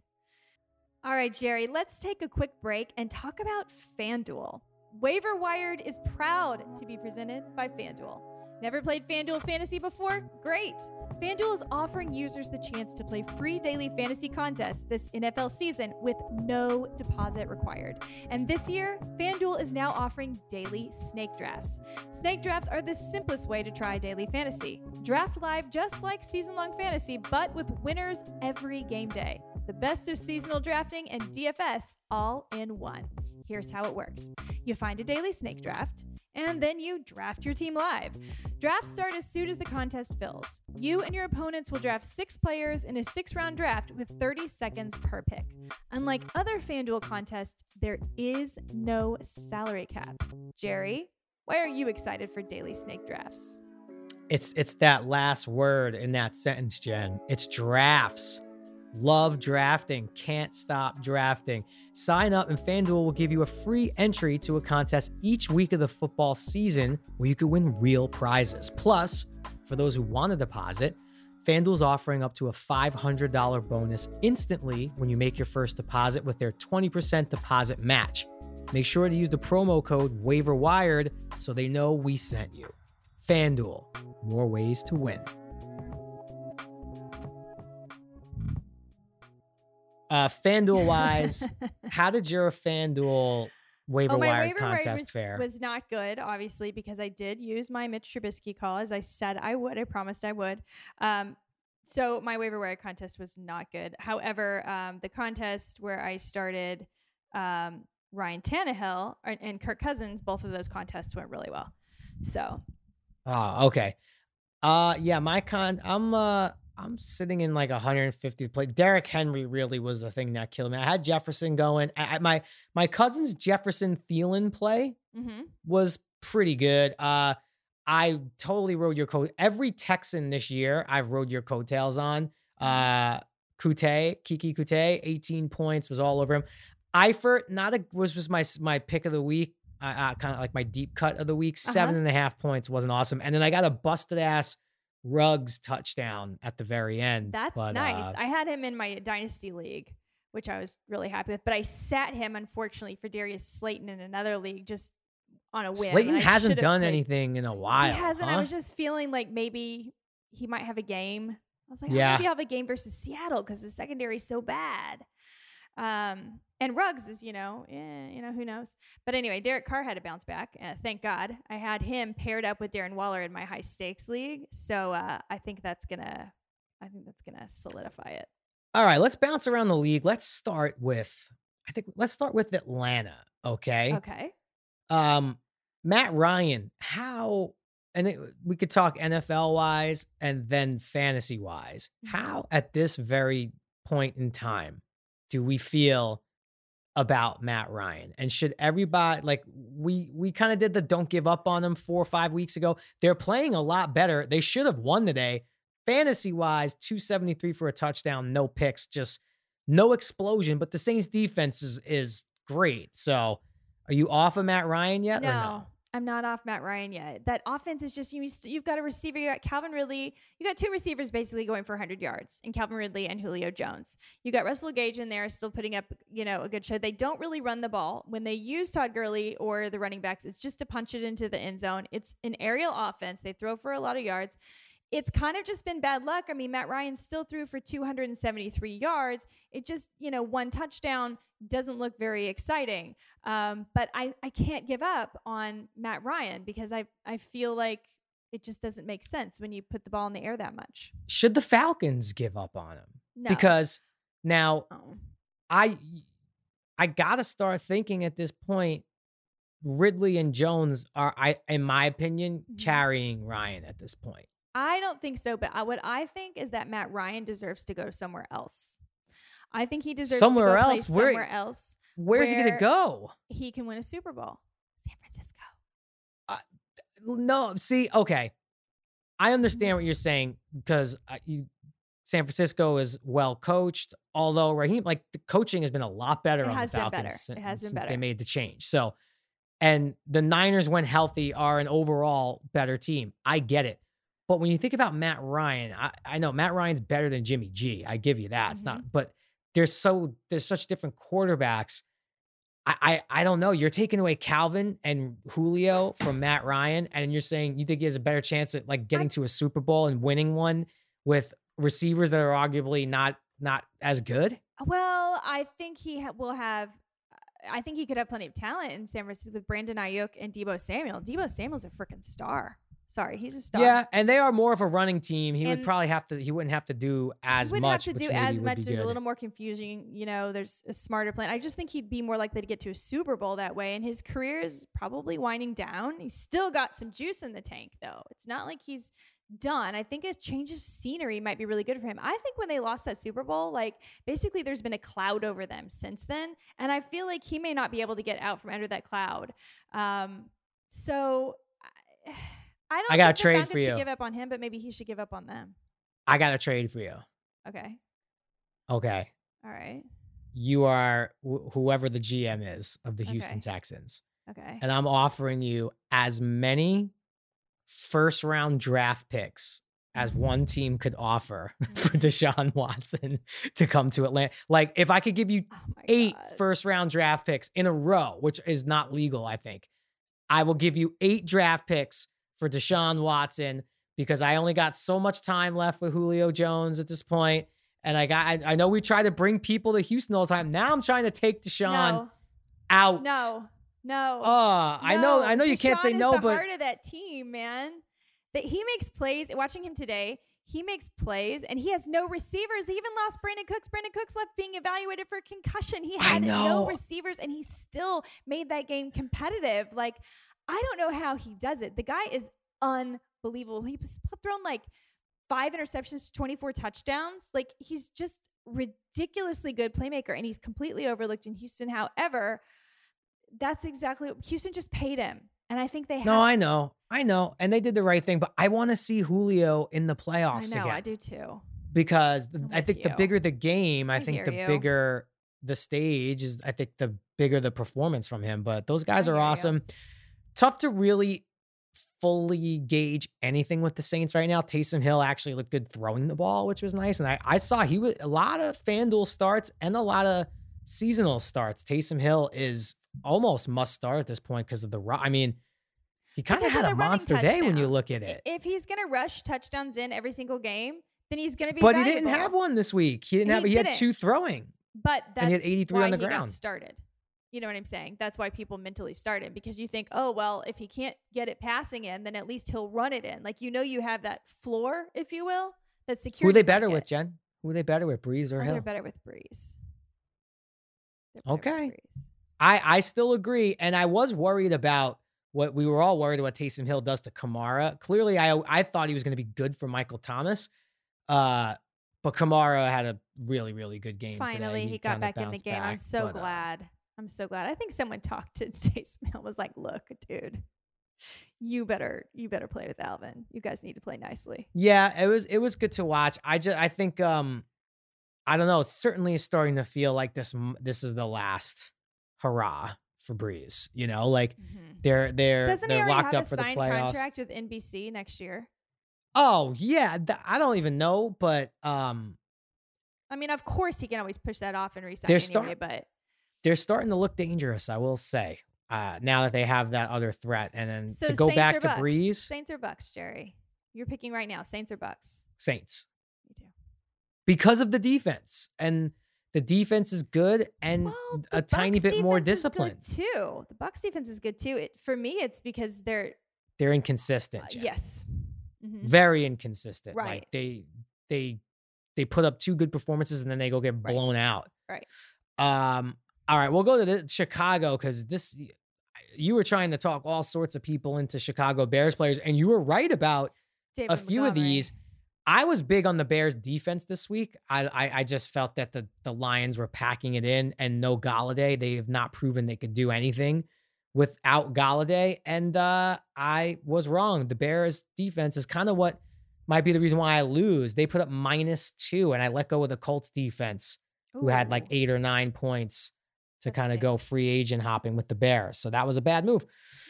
All right, Jerry, let's take a quick break and talk about FanDuel. Waiver Wired is proud to be presented by FanDuel. Never played FanDuel Fantasy before? Great! FanDuel is offering users the chance to play free daily fantasy contests this NFL season with no deposit required. And this year, FanDuel is now offering daily snake drafts. Snake drafts are the simplest way to try daily fantasy. Draft live just like season long fantasy, but with winners every game day. The best of seasonal drafting and DFS all in one. Here's how it works you find a daily snake draft, and then you draft your team live. Drafts start as soon as the contest fills. You and your opponents will draft six players in a six round draft with 30 seconds per pick. Unlike other FanDuel contests, there is no salary cap. Jerry, why are you excited for daily snake drafts? It's it's that last word in that sentence, Jen. It's drafts. Love drafting. Can't stop drafting. Sign up and FanDuel will give you a free entry to a contest each week of the football season where you could win real prizes. Plus, for those who want to deposit, FanDuel's offering up to a $500 bonus instantly when you make your first deposit with their 20% deposit match. Make sure to use the promo code WaiverWired so they know we sent you. FanDuel, more ways to win. Uh, FanDuel wise, [laughs] how did your FanDuel waiver oh, my wire waiver contest wire was, fare? was not good, obviously, because I did use my Mitch Trubisky call as I said I would. I promised I would. Um, so my waiver wire contest was not good. However, um, the contest where I started um, Ryan Tannehill and, Kirk Cousins, both of those contests went really well. So, oh, okay. Uh, yeah, my con, I'm uh, I'm sitting in like 150 play. Derrick Henry really was the thing that killed me. I had Jefferson going. I, my my cousin's Jefferson Thielen play mm-hmm. was pretty good. Uh, I totally rode your coat. Every Texan this year, I've rode your coattails on. Uh, Kute, Keke Coutee, 18 points was all over him. Eifert, not a was was my my pick of the week. Uh, uh kind of like my deep cut of the week. Uh-huh. Seven and a half points wasn't awesome. And then I got a busted ass Ruggs touchdown at the very end. That's but, nice. uh, I had him in my dynasty league, which I was really happy with. But I sat him, unfortunately, for Darius Slayton in another league, just on a whim. Slayton hasn't done played- anything in a while. He hasn't. I was just feeling like maybe he might have a game. I was like, Yeah. oh, maybe I'll have a game versus Seattle because the secondary is so bad. Um, and Ruggs is, you know, eh, you know, who knows? But anyway, Derek Carr had to bounce back. Uh, thank God. I had him paired up with Darren Waller in my high stakes league. So uh, I think that's gonna, I think that's gonna solidify it. All right, let's bounce around the league. Let's start with I think let's start with Atlanta, okay? Okay. Um Matt Ryan, how and it, we could talk NFL wise and then fantasy wise. Mhm. How at this very point in time do we feel about Matt Ryan? And should everybody like we we kind of did the don't give up on them 4 or 5 weeks ago. They're playing a lot better. They should have won today. Fantasy wise, 273 for a touchdown, no picks, just no explosion, but the Saints defense is is great. So, are you off of Matt Ryan yet no? No, I'm not off Matt Ryan yet. That offense is just you. You've got a receiver. You got Calvin Ridley. You got two receivers basically going for 100 yards, and Calvin Ridley and Julio Jones. You got Russell Gage in there, still putting up you know a good show. They don't really run the ball when they use Todd Gurley or the running backs. It's just to punch it into the end zone. It's an aerial offense. They throw for a lot of yards. It's kind of just been bad luck. I mean, Matt Ryan still threw for 273 yards. It just, you know, one touchdown doesn't look very exciting. Um, but I, I can't give up on Matt Ryan because I, I feel like it just doesn't make sense when you put the ball in the air that much. Should the Falcons give up on him? No. Because now No. I I got to start thinking at this point Ridley and Jones are I in my opinion Mhm. carrying Ryan at this point. I don't think so, but I, what I think is that Matt Ryan deserves to go somewhere else. I think he deserves Somewhere to go else? Where- somewhere else. Where's he going to go? He can win a Super Bowl. San Francisco. No, see, okay. I Mm-hmm. understand what you're saying because uh, you San Francisco is well coached, although Raheem, like the coaching has been a lot better on the Falcons better. sin- It has been since they made the change. So, and the Niners, when healthy, are an overall better team. I get it. But when you think about Matt Ryan, I, I know Matt Ryan's better than Jimmy G. I give you that. It's Mm-hmm. not, but there's so there's such different quarterbacks. I, I I don't know. You're taking away Calvin and Julio from Matt Ryan, and you're saying you think he has a better chance at like getting to a Super Bowl and winning one with receivers that are arguably not not as good. Well, I think he ha- will have. I think he could have plenty of talent in San Francisco with Brandon Aiyuk and Deebo Samuel. Deebo Samuel's a freaking star. Sorry, he's a star. Yeah, and they are more of a running team. He and would probably have to. He wouldn't have to do as he much. Have to do as much. There's good. a little more confusing. You know, there's a smarter plan. I just think he'd be more likely to get to a Super Bowl that way. And his career is probably winding down. He's still got some juice in the tank, though. It's not like he's done. I think a change of scenery might be really good for him. I think when they lost that Super Bowl, like basically there's been a cloud over them since then, and I feel like he may not be able to get out from under that cloud. Um, so. I, I don't. I got a trade for you. Should give up on him, but maybe he should give up on them. I got a trade for you. Okay. Okay. All right. You are wh- whoever the GM is of the Houston okay. Texans. Okay. And I'm offering you as many first round draft picks as mm-hmm. one team could offer [laughs] for mm-hmm. Deshaun Watson [laughs] to come to Atlanta. Like if I could give you oh eight God. first round draft picks in a row, which is not legal, I think, I will give you eight draft picks for Deshaun Watson because I only got so much time left with Julio Jones at this point. And I got, I, I know we try to bring people to Houston all the time. Now I'm trying to take Deshaun no. out. No, no. Oh, no. I know, I know you can't say no, the but heart of that team, man. That he makes plays. Watching him today, he makes plays and he has no receivers. He even lost Brandin Cooks. Brandin Cooks left being evaluated for concussion. He had no receivers and he still made that game competitive. Like I don't know how he does it. The guy is unbelievable. He's thrown like five interceptions, 24 touchdowns. Like he's just ridiculously good playmaker and he's completely overlooked in Houston. However, that's exactly what Houston just paid him. And I think they have. No, I know. I know. And they did the right thing, but I want to see Julio in the playoffs I know, again. I do too. Because I think you. the bigger the game, I, I think the you. bigger the stage is I think the bigger the performance from him. But those guys I are awesome. You tough to really fully gauge anything with the Saints right now. Taysom Hill actually looked good throwing the ball, which was nice. And I, I saw he was a lot of FanDuel starts and a lot of seasonal starts. Taysom Hill is almost must start at this point because of the I mean, he kind of had a monster day when you look at it. If he's gonna rush touchdowns in every single game, then he's gonna be. But valuable. he didn't have one this week. He didn't he have. He had two throwing. But that's and he had 83 on the ground. started. You know what I'm saying? That's why people mentally start it because you think, oh, well, if he can't get it passing in, then at least he'll run it in. Like, you know, you have that floor, if you will, that's secure. Who are they better with, Jen? Who are they better with, Brees or oh, Hill? They're better with Brees. Okay. With Brees. I, I still agree. And I was worried about what we were all worried about Taysom Hill does to Kamara. Clearly, I I thought he was going to be good for Michael Thomas. Uh, but Kamara had a really, really good game. Finally, he, he got back in the game. Back, I'm so but, glad. Uh, I'm so glad. I think someone talked to [laughs] Taysom Hill was like, "Look, dude, you better you better play with Alvin. You guys need to play nicely." Yeah, it was it was good to watch. I just I think um I don't know. It's certainly starting to feel like this this is the last hurrah for Brees. You know, like mm-hmm. they're they're Doesn't they're locked have up a for the signed playoffs. contract with NBC next year? Oh yeah, th- I don't even know, but um, I mean, of course he can always push that off and resign anyway. start- but they're starting to look dangerous. I will say. Uh, now that they have that other threat, and then so to go Saints back to Bucks? Brees, Saints or Bucks, Jerry? You're picking right now, Saints or Bucks? Saints, Me too. because of the defense, and the defense is good and Well, a tiny Bucks bit more disciplined. too. The Bucks defense is good too. It, for me, it's because they're They're inconsistent. uh, yes, Mhm. very inconsistent. Right. Like they they they put up two good performances and then they go get Right. blown out. Right. Um. All right, we'll go to the, Chicago because this you were trying to talk all sorts of people into Chicago Bears players, and you were right about David a few of these. I was big on the Bears defense this week. I, I I just felt that the the Lions were packing it in, and no Golladay. They have not proven they could do anything without Golladay, and uh, I was wrong. The Bears defense is kind of what might be the reason why I lose. They put up minus two, and I let go of the Colts defense, who had like eight or nine points to kind of go free agent hopping with the Bears. So that was a bad move.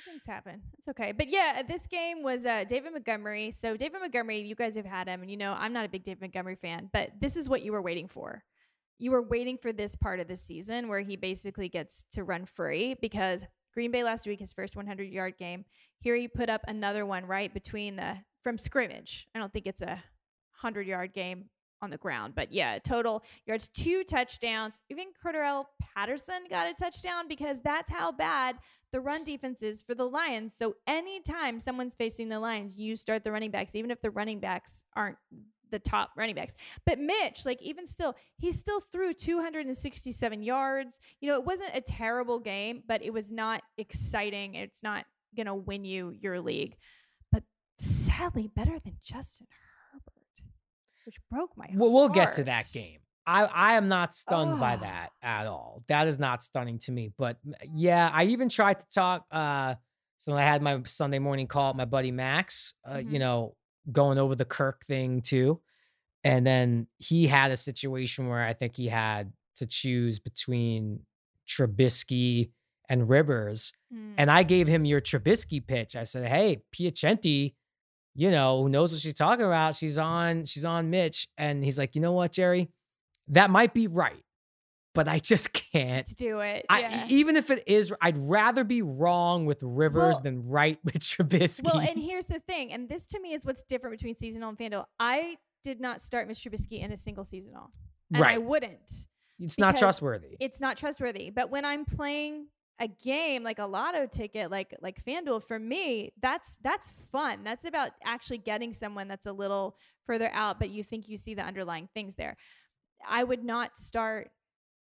Things happen. It's okay. But yeah, this game was uh, David Montgomery. So David Montgomery, you guys have had him, and you know I'm not a big David Montgomery fan, but this is what you were waiting for. you were waiting for this part of the season where he basically gets to run free because Green Bay last week, his first 100 yard game. Here he put up another one right between the from scrimmage. I don't think it's a 100 yard game on the ground, but yeah, total yards, two touchdowns. Even Cordarrelle Patterson got a touchdown because that's how bad the run defense is for the Lions. So anytime someone's facing the Lions, you start the running backs, even if the running backs aren't the top running backs. But Mitch, like even still, he still threw 267 yards. You know, it wasn't a terrible game, but it was not exciting. It's not going to win you your league. But sadly, better than Justin Herbert, which broke my Well, we'll get to that game. I, I am not stunned by Oh. that at all. That is not stunning to me. But yeah, I even tried to talk. Uh, so I had my Sunday morning call with my buddy Max, uh, Mhm. you know, going over the Kirk thing too. And then he had a situation where I think he had to choose between Trubisky and Rivers. Mm. And I gave him your Trubisky pitch. I said, "Hey, Piacenti, you know, who knows what she's talking about? She's on, she's on Mitch." And he's like, "You know what, Jerry? That might be right, but I just [laughs] can't. do it. I, yeah. e- even if it is, I'd rather be wrong with Rivers Well- than right [laughs] with Trubisky. Well, and here's the thing, and this to me is what's different between seasonal and FanDuel. I did not start Mitch Trubisky in a single seasonal, and I wouldn't. It's not trustworthy. It's not trustworthy. But when I'm playing a game like a lotto ticket, like like FanDuel, for me, that's that's fun. That's about actually getting someone that's a little further out, but you think you see the underlying things there. I would not start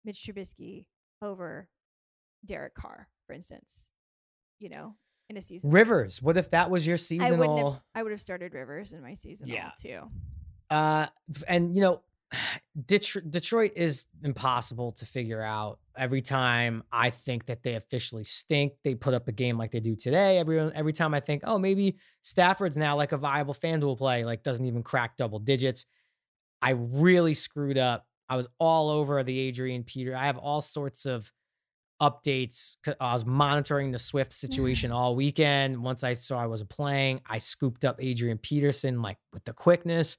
Mitch Trubisky over Derek Carr, for instance. You know, in a season. Rivers. What if that was your I wouldn't have. seasonal? I would have started Rivers in my seasonal Yeah. too. Uh, and you know, [sighs] Detroit is impossible to figure out. Every time I think that they officially stink, they put up a game like they do today. Every every time I think, oh, maybe Stafford's now like a viable FanDuel play, like doesn't even crack double digits. I really screwed up. I was all over the Adrian Peter. I have all sorts of updates. I was monitoring the Swift [laughs] situation all weekend. Once I saw I wasn't playing, I scooped up Adrian Peterson like with the quickness.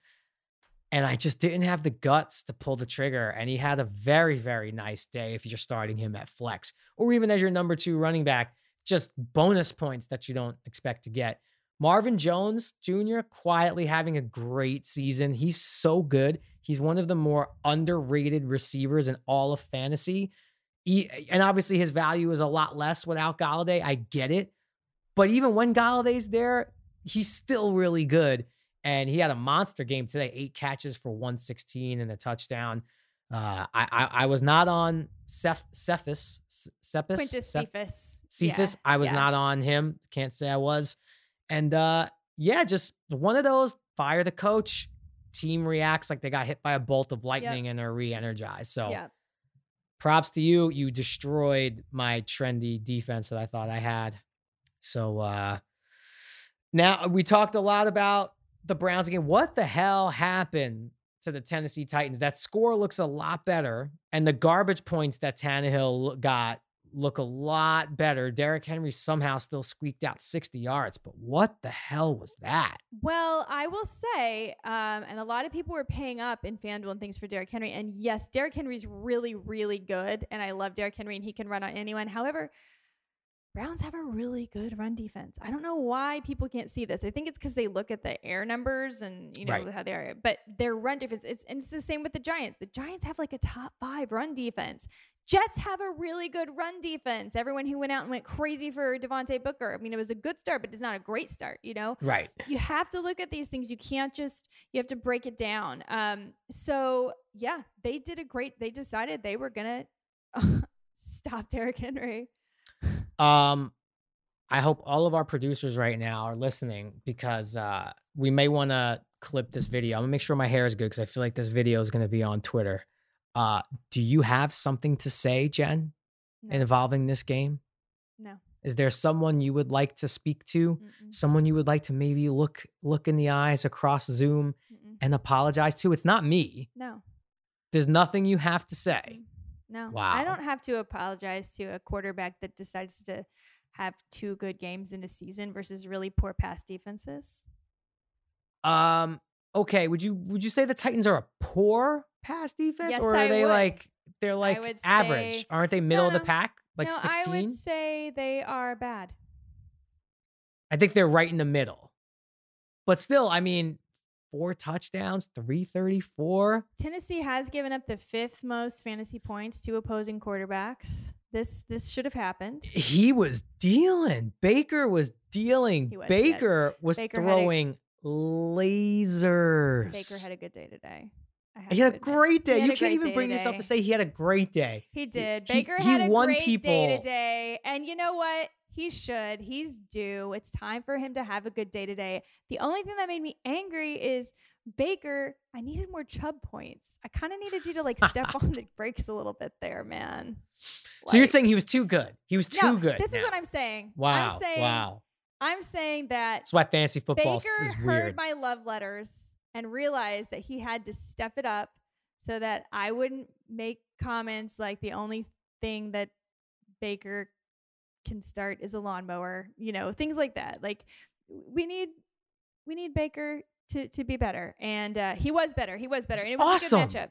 And I just didn't have the guts to pull the trigger. And he had a very, very nice day if you're starting him at flex or even as your number two running back. Just bonus points that you don't expect to get. Marvin Jones Jr. quietly having a great season. He's so good. He's one of the more underrated receivers in all of fantasy. He, and obviously his value is a lot less without Golladay. I get it. But even when Golladay's there, he's still really good. And he had a monster game today, eight catches for 116 and a touchdown. Uh, I, I I was not on Ceph, Cephus, Cephus, Quintez Ceph- Cephus. Cephus. I was yeah. not on him. Can't say I was. And uh, yeah, just one of those fire the coach. Team reacts like they got hit by a bolt of lightning and are re-energized. So Yeah. props to you. You destroyed my trendy defense that I thought I had. So uh now we talked a lot about the Browns game. What the hell happened to the Tennessee Titans? That score looks a lot better, and the garbage points that Tannehill got look a lot better. Derrick Henry somehow still squeaked out 60 yards, but what the hell was that? Well, I will say, um, and a lot of people were paying up in FanDuel and things for Derrick Henry. And yes, Derrick Henry's really, really good. And I love Derrick Henry and he can run on anyone. However, Browns have a really good run defense. I don't know why people can't see this. I think it's because they look at the air numbers and you know Right. how they are. But their run defense, it's and it's the same with the Giants. The Giants have like a top five run defense. Jets have a really good run defense. Everyone who went out and went crazy for Devontae Booker. I mean, it was a good start, but it's not a great start. You know, Right. you have to look at these things. You can't just you have to break it down. Um, so yeah, they did a great. They decided they were gonna [laughs] stop Derrick Henry. Um, I hope all of our producers right now are listening because uh, we may want to clip this video. I'm gonna make sure my hair is good because I feel like this video is gonna be on Twitter. Uh, do you have something to say, Jen, No, involving this game? no. Is there someone you would like to speak to? Mm-mm, Someone you would like to maybe look look in the eyes across Zoom mm-mm. and apologize to? It's not me. No, There's nothing you have to say. No. Wow. I don't have to apologize to a quarterback that decides to have two good games in a season versus really poor pass defenses. Um, okay, would you would you say the Titans are a poor pass defense, Yes, or are I they would. like they're like average? say- Aren't they middle of the pack, like no, I sixteen? would say they are bad. I think they're right in the middle. But still, I mean, four touchdowns, 334. Tennessee has given up the fifth most fantasy points to opposing quarterbacks. This this should have happened. He was dealing. Baker was dealing. Was. He Baker was Baker had a- throwing lasers. Baker had a good day today. He had a great day. You can't even day bring yourself to say he had a great day. He did. he- Baker he had a won great day today. And you know what? He should. He's due. It's time for him to have a good day today. The only thing that made me angry is Baker, I needed more Chubb points. I kind of needed you to like step [laughs] on the brakes a little bit there, man. So you're saying he was too good. He was too no, good. This is what I'm saying. Wow. I'm saying wow. I'm saying that That's why fantasy football Baker is heard weird. my love letters and realized that he had to step it up so that I wouldn't make comments like the only thing that Baker can start is a lawnmower, you know, things like that. Like we need we need Baker to to be better. And uh, he was better. He was better. And it was Awesome. a good matchup.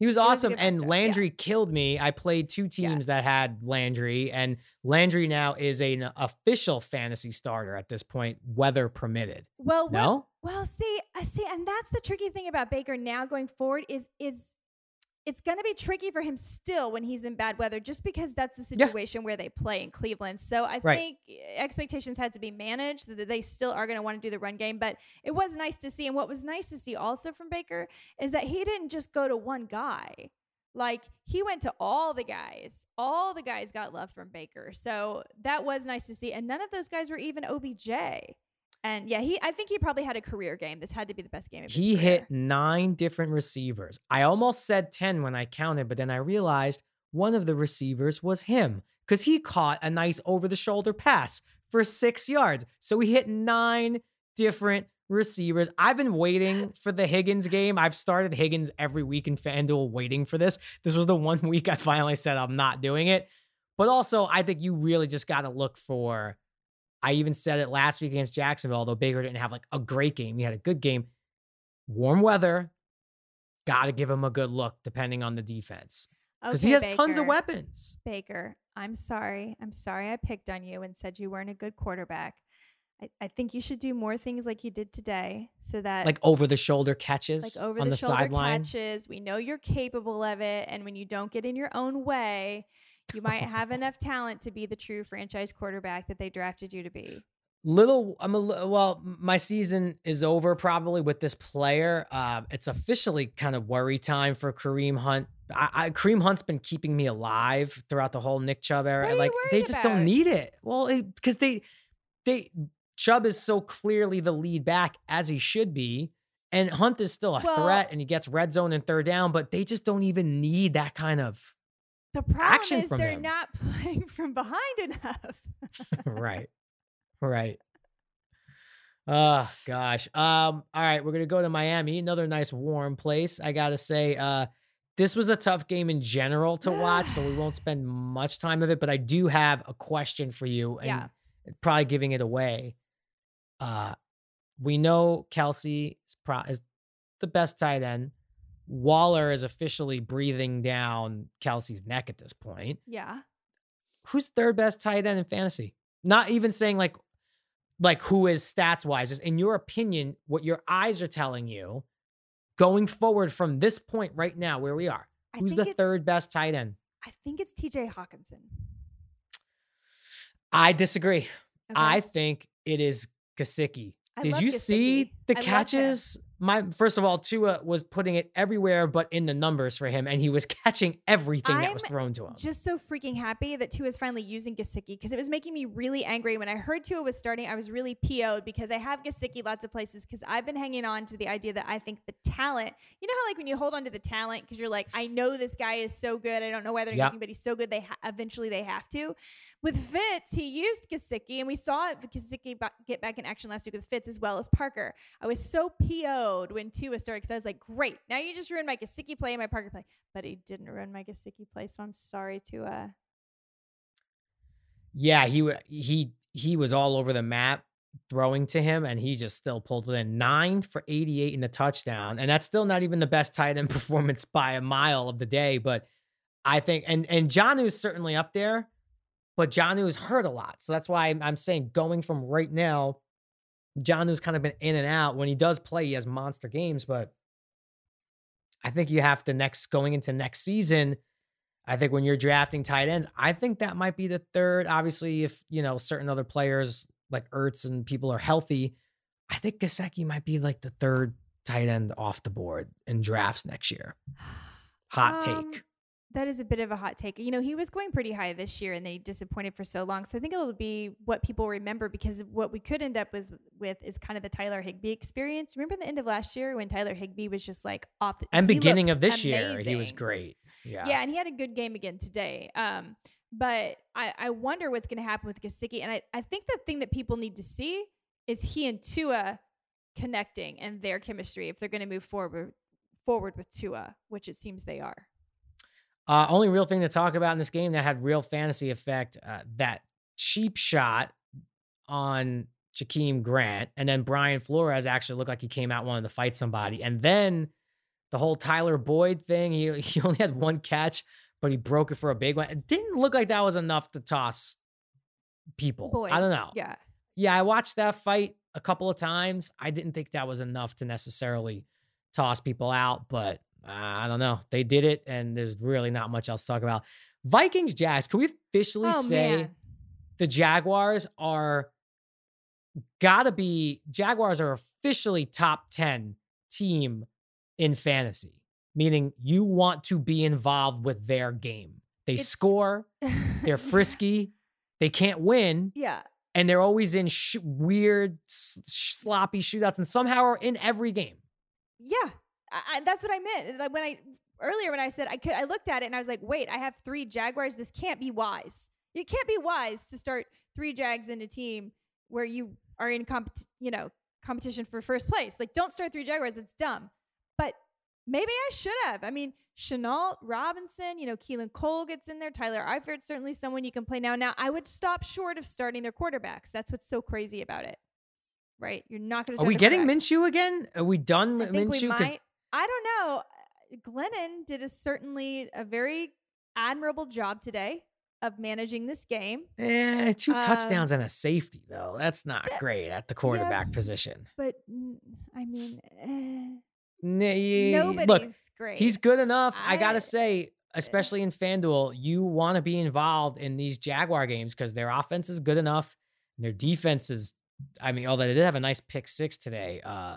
He was awesome. and matchup, yeah. Landry killed me. I played two Yeah. teams that had Landry, and Landry now is an official fantasy starter at this point, weather permitted. Well, No? Well, see, I see, and that's the tricky thing about Baker now going forward is is it's going to be tricky for him still when he's in bad weather, just because that's the Yeah. situation where they play in Cleveland. So I Right. think eh, expectations had to be managed that they still are going to want to do the run game. But it was nice to see, and what was nice to see also from Baker is that he didn't just go to one guy. Like he went to all the guys. All the guys got love from Baker. So that was nice to see. And none of those guys were even OBJ. And yeah, he I think he probably had a career game. This had to be the best game of his He career. hit nine different receivers. I almost said 10 when I counted, but then I realized one of the receivers was him because he caught a nice over the shoulder pass for six yards. So he hit nine different receivers. I've been waiting [laughs] for the Higgins game. I've started Higgins every week in FanDuel waiting for this. This was the one [laughs] week I finally said I'm not doing it. But also, I think you really just got to look for. I even said it last week against Jacksonville, although Baker didn't have like a great game. He had a good game. Warm weather, got to give him a good look depending on the defense because he Okay, has tons of weapons. Baker, I'm sorry. I'm sorry I picked on you and said you weren't a good quarterback. I, I think you should do more things like you did today so that Like over the shoulder catches like over on the, the, shoulder sideline. catches. We know you're capable of it. And when you don't get in your own way, you might have enough talent to be the true franchise quarterback that they drafted you to be. Little, I'm a well. My season is over probably with this player. Uh, it's officially kind of worry time for Kareem Hunt. I, I Kareem Hunt's been keeping me alive throughout the whole Nick Chubb era. What are you like they just about? don't need it. Well, because they, they Chubb is so clearly the lead back as he should be, and Hunt is still a Well- threat, and he gets red zone and third down. But they just don't even need that kind of The problem Action is they're him. not [laughs] playing from behind enough. [laughs] right. Right. Oh gosh. Um, all right, we're gonna go to Miami, another nice warm place. I gotta say, uh, this was a tough game in general to watch, so we won't [sighs] spend much time of it, but I do have a question for you and Yeah. probably giving it away. Uh we know Kelsey is, pro- is the best tight end. Waller is officially breathing down Kelsey's neck at this point yeah. who's third best tight end in fantasy? Not even saying like like who is stats wise, is in your opinion, what your eyes are telling you going forward from this point right now where we are. Who's the third best tight end? I think it's TJ Hockenson. I disagree. Okay? I think it is Gesicki. I Did you see the I catches? My first of all, Tua was putting it everywhere but in the numbers for him, and he was [laughs] catching everything that was thrown to him. just so freaking happy that Tua is finally using Gesicki because it was making me really angry when I heard Tua was starting. I was really PO'd because I have Gesicki lots of places because I've been hanging on to the idea that I think the talent, you know how like when you hold on to the talent because you're like, I know this guy is so good. I don't know why they're using, but he's so good. They ha- eventually they have to. With Fitz, he used Gesicki, and we saw it Gesicki get back in action last week with Fitz as well as Parker. I was so PO'd when Tua I was like, great, now you just ruined my Gesicki play and my Parker play. But he didn't ruin my Gesicki play, so I'm sorry to uh Yeah, he he he was all over the map. throwing to him, and he just still pulled it in nine for 88 in the touchdown. And that's still not even the best tight end [laughs] performance by a mile of the day. But I think, and and is certainly up there, but is hurt a lot. So that's why I'm, I'm saying going from right now, Jonnu's kind of been in and out. When he does play, he has monster games, but I think you have to next going into next season. I think when you're drafting tight ends, I think that might be the third. Obviously, if you know certain other players like Ertz and people are healthy, I think Gesicki might be like the third tight end off the board in drafts next year. [sighs] Hot um, take. That is a bit of a hot take. You know, he was going pretty high this year and they disappointed for so long. So I think it'll be what people remember because what we could end up with, with is kind of the Tyler Higbee experience. Remember the end of last year when Tyler Higbee was just like off the And beginning of this amazing. year, he was great. Yeah. Yeah, and he had a good game again today. Um, but I, I wonder what's going to happen with Gesicki. And I, I think the thing that people need to see is he and Tua connecting and their chemistry if they're going to move forward forward with Tua, which it seems they are. Uh, only real thing to talk about in this game that had real fantasy effect uh, that cheap shot on Jakeem Grant, and then Brian Flores actually looked like he came out wanting to fight somebody, and then the whole Tyler Boyd thing. He [laughs] he only had one catch, but he broke it for a big one. It didn't look like that was enough to toss people. Boyd. I don't know. Yeah, yeah. I watched that fight a couple of times. I didn't think that was enough to necessarily toss people out, but uh, I don't know. They did it, and there's really not much else to talk about. Vikings Jags. Can we officially oh, say man. the Jaguars are gotta be Jaguars are officially top 10 team in fantasy, meaning you want to be involved with their game. They it's... score, [laughs] they're frisky, they can't win. Yeah. And they're always in sh- weird, s- sloppy shootouts and somehow are in every game. Yeah. I, that's what I meant. Like when I earlier when I said I could, I looked at it and I was like, wait, I have three Jaguars. This can't be wise. It can't be wise to start three Jags in a team where you are in comp, you know, competition for first place. Like, don't start three Jaguars. It's dumb. But maybe I should have. I mean, Shenault, Robinson, you know, Keelan Cole gets in there. Tyler Eifert, certainly someone you can play now. Now, I would stop short of starting their quarterbacks. That's what's so crazy about it. Right? You're not going to. Are we getting Minshew again? Are we done? I think Minshew? We might. I don't know. Glennon did a certainly a very admirable job today of managing this game. Eh, two uh, touchdowns and a safety though. That's not great at the quarterback yeah, position. But I mean, eh, nobody's look, great. He's good enough. I, I gotta say, especially in FanDuel, you want to be involved in these Jaguar games because their offense is good enough and their defense is. I mean, although they did have a nice pick six today, uh,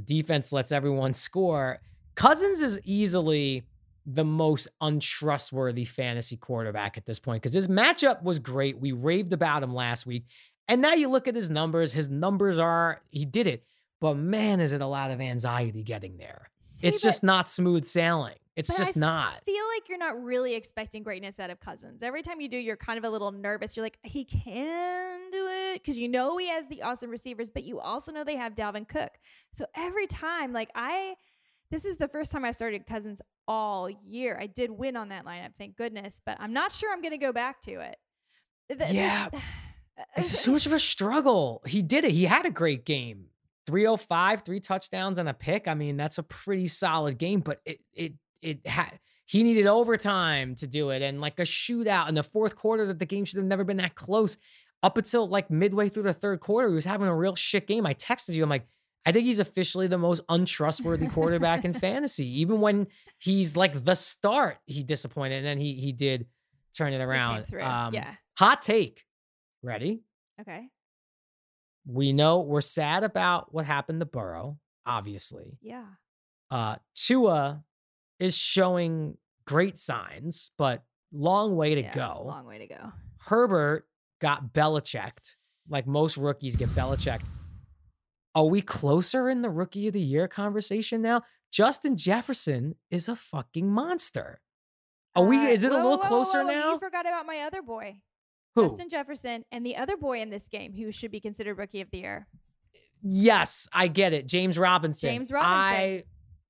the defense lets everyone score. Cousins is easily the most untrustworthy fantasy quarterback at this point because his matchup was great. We raved about him last week. And now you look at his numbers, his numbers are, he did it. But man, is it a lot of anxiety getting there. See, it's just not smooth sailing. It's just I not. I feel like you're not really expecting greatness out of Cousins. Every time you do, you're kind of a little nervous. You're like, he can do it because you know he has the awesome receivers, but you also know they have Dalvin Cook. So every time, like I, this is the first time I've started Cousins all year. I did win on that lineup, thank goodness, but I'm not sure I'm going to go back to it. The, yeah. The, [sighs] it's so much of a struggle. He did it. He had a great game. 305, three touchdowns and a pick. I mean, that's a pretty solid game, but it it it had he needed overtime to do it and like a shootout in the fourth quarter that the game should have never been that close. Up until like midway through the third quarter, he was having a real shit game. I texted you. I'm like, I think he's officially the most untrustworthy quarterback in [laughs] fantasy. Even when he's like the start, he disappointed, and then he he did turn it around. Um, yeah. Hot take. Ready? Okay. We know we're sad about what happened to Burrow, obviously. Yeah. Uh, Tua is showing great signs, but long way to yeah, go. Long way to go. Herbert got Belichicked, like most rookies get Belichicked. Are we closer in the rookie of the year conversation now? Justin Jefferson is a fucking monster. Are we? Uh, is it whoa, a little whoa, closer whoa, now? You forgot about my other boy, Who? Justin Jefferson, and the other boy in this game who should be considered rookie of the year. Yes, I get it. James Robinson. James Robinson. I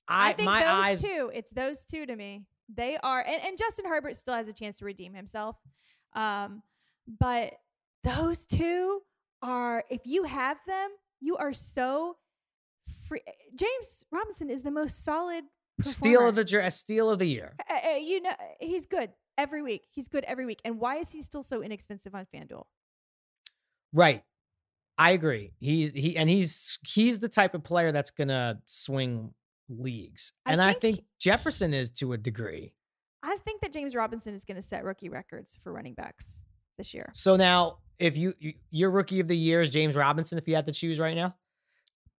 I, I think my those eyes... two. It's those two to me. They are, and, and Justin Herbert still has a chance to redeem himself. Um, but those two are if you have them, you are so free. James Robinson is the most solid steal of the year. steal of the year. Uh, uh, you know, he's good every week. He's good every week. And why is he still so inexpensive on FanDuel? Right. I agree. He's he and he's he's the type of player that's gonna swing leagues. I and think, I think Jefferson is to a degree. I think that James Robinson is gonna set rookie records for running backs this year. So now if you, you your rookie of the year is James Robinson, if you had to choose right now?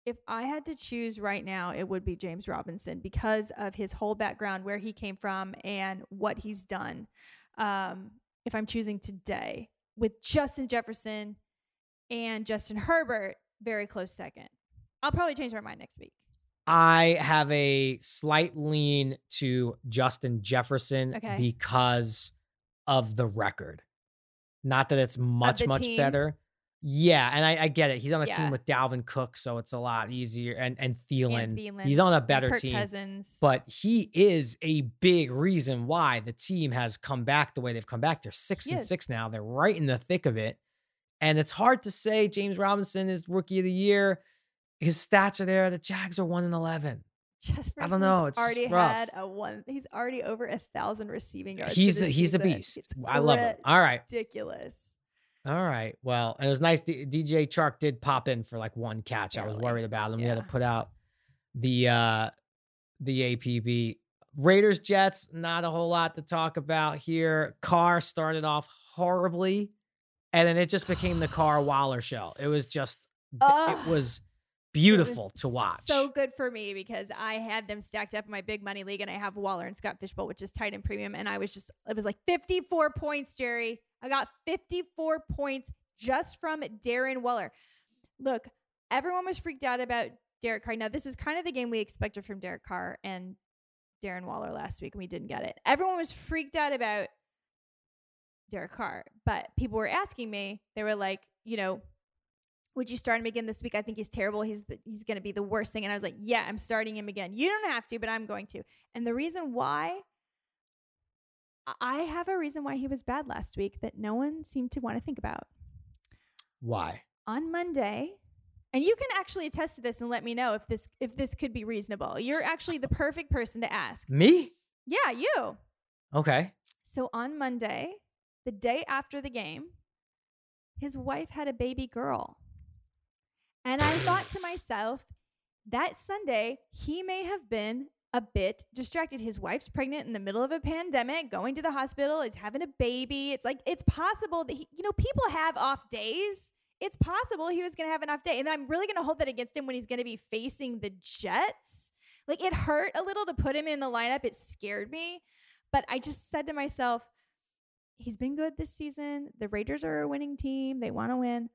If I had to choose right now, it would be James Robinson because of his whole background, where he came from, and what he's done. Um, if I'm choosing today with Justin Jefferson and Justin Herbert, very close second. I'll probably change my mind next week. I have a slight lean to Justin Jefferson okay. because of the record. Not that it's much, much team. better. Yeah, and I, I, get it. He's on a yeah. team with Dalvin Cook, so it's a lot easier. And and Thielen, and Thielen he's on a better team. Cousins. But he is a big reason why the team has come back the way they've come back. They're six he and is. six now. They're right in the thick of it. And it's hard to say James Robinson is rookie of the year. His stats are there. The Jags are one and eleven. I don't know. It's already rough. had a one. He's already over a thousand receiving yards. He's a, he's season. a beast. It's I love him. All right, ridiculous. All right. Well, it was nice. D- DJ Chark did pop in for like one catch. Barely. I was worried about him. Yeah. We had to put out the uh the APB. Raiders Jets. Not a whole lot to talk about here. Carr started off horribly, and then it just became the Carr Waller show. It was just. it was beautiful to watch. So good for me because I had them stacked up in my big money league and I have Waller and Scott Fishbowl, which is tight end premium. And I was just, it was like 54 points, Jerry. I got 54 points just from Darren Waller. Look, everyone was freaked out about Derek Carr. Now, this is kind of the game we expected from Derek Carr and Darren Waller last week, and we didn't get it. Everyone was freaked out about Derek Carr, but people were asking me, they were like, you know, would you start him again this week? I think he's terrible. He's the, he's going to be the worst thing. And I was like, yeah, I'm starting him again. You don't have to, but I'm going to. And the reason why I have a reason why he was bad last week that no one seemed to want to think about. Why? On Monday, and you can actually attest to this and let me know if this if this could be reasonable. You're actually the perfect person to ask. Me? Yeah, you. Okay. So on Monday, the day after the game, his wife had a baby girl. And I thought to myself, that Sunday, he may have been a bit distracted. His wife's pregnant in the middle of a pandemic, going to the hospital, is having a baby. It's like, it's possible that he, you know, people have off days. It's possible he was going to have an off day. And I'm really going to hold that against him when he's going to be facing the Jets. Like, it hurt a little to put him in the lineup. It scared me. But I just said to myself, he's been good this season. The Raiders are a winning team. They want to win.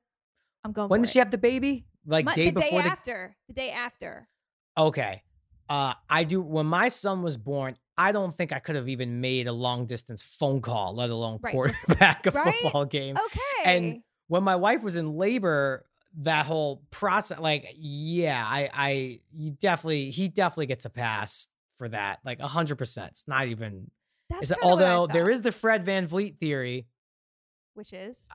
I'm going. When did she have the baby? Like My, day the before day the... after. The day after. Okay. Uh, I do. When my son was born, I don't think I could have even made a long distance phone call, let alone right. quarterback [laughs] a right? football game. Okay. And when my wife was in labor, that whole process, like, yeah, I, I, you definitely, he definitely gets a pass for that, like a hundred percent. It's not even. That's it, although there is the Fred VanVleet theory, which is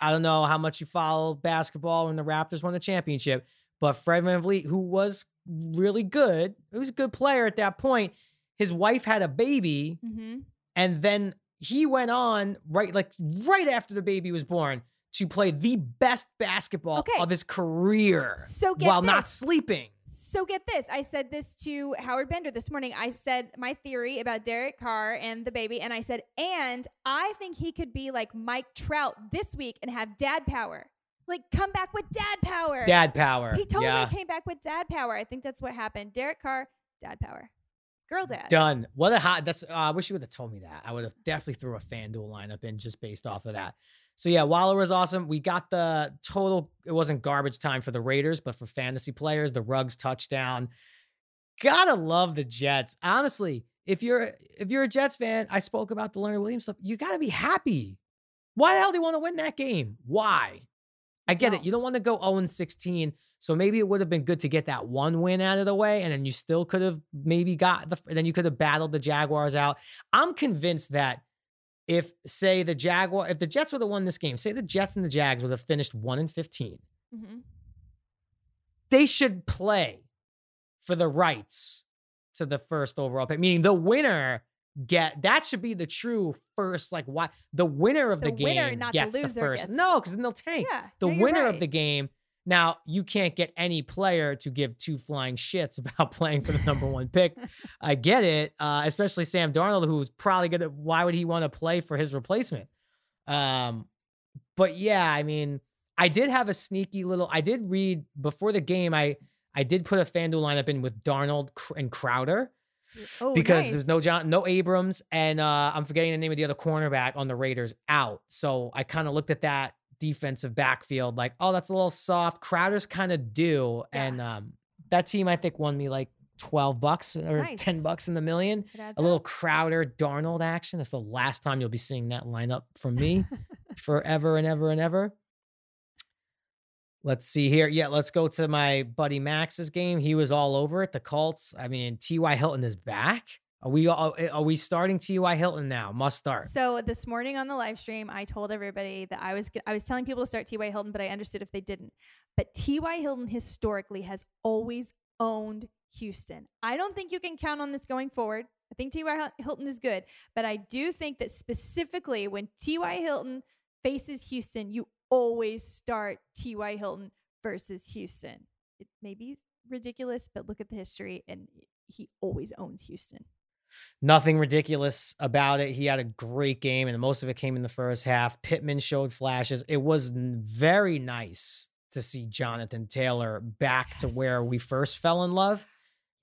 I don't know how much you follow basketball when the Raptors won the championship, but Fred VanVleet, who was really good, he was a good player at that point. His wife had a baby, mm-hmm. and then he went on right like right after the baby was born to play the best basketball okay. of his career so while this. not sleeping. So get this. I said this to Howard Bender this morning. I said my theory about Derek Carr and the baby, and I said, and I think he could be like Mike Trout this week and have dad power. Like come back with dad power. Dad power. He totally yeah. came back with dad power. I think that's what happened. Derek Carr, dad power. Girl dad. Done. What a hot. That's. Uh, I wish you would have told me that. I would have definitely threw a FanDuel lineup in just based off of that. So yeah, Waller was awesome. We got the total. It wasn't garbage time for the Raiders, but for fantasy players, the Ruggs touchdown. Gotta love the Jets. Honestly, if you're if you're a Jets fan, I spoke about the Leonard Williams stuff. You gotta be happy. Why the hell do you want to win that game? Why? I get no. it. You don't want to go 0 16. So maybe it would have been good to get that one win out of the way, and then you still could have maybe got the. Then you could have battled the Jaguars out. I'm convinced that if say the Jaguar, if the Jets would have won this game, say the Jets and the Jags would have finished one and 15 Mm-hmm. they should play for the rights to the first overall pick. Meaning the winner get that should be the true first like what the winner of the, The winner, game not gets the, loser, first. gets- No, because then they'll tank. Yeah. the no, winner right. of the game. Now you can't get any player to give two flying shits [laughs] about playing for the number one pick. [laughs] I get it, uh, especially Sam Darnold, who's probably gonna. Why would he want to play for his replacement? Um, but yeah, I mean, I did have a sneaky little. I did read before the game. I I did put a FanDuel lineup in with Darnold and Crowder Oh, because there's no. John, no Abrams, and uh, I'm forgetting the name of the other cornerback on the Raiders out. So I kind of looked at that defensive backfield like, oh, that's a little soft. Crowder's kind of do. Yeah. and um, that team I think won me like 12 bucks or 10 bucks in the million. A little up. Crowder Darnold action. That's the last time you'll be seeing that lineup from me [laughs] forever and ever and ever. Let's see here. Yeah, let's go to my buddy Max's game. He was all over it. The Colts. I mean, T.Y. Hilton is back. Are we all, eh, are we starting T.Y. Hilton now? Must start. So this morning on the live stream, I told everybody that I was I was telling people to start T.Y. Hilton, but I understood if they didn't. But T.Y. Hilton historically has always owned Houston. I don't think you can count on this going forward. I think T.Y. Hilton is good, but I do think that specifically when T.Y. Hilton faces Houston, you always start T.Y. Hilton versus Houston. It may be ridiculous, but look at the history, and he always owns Houston. Nothing ridiculous about it. He had a great game, and most of it came in the first half. Pittman showed flashes. It was very nice to see Jonathan Taylor back to where we first fell in love.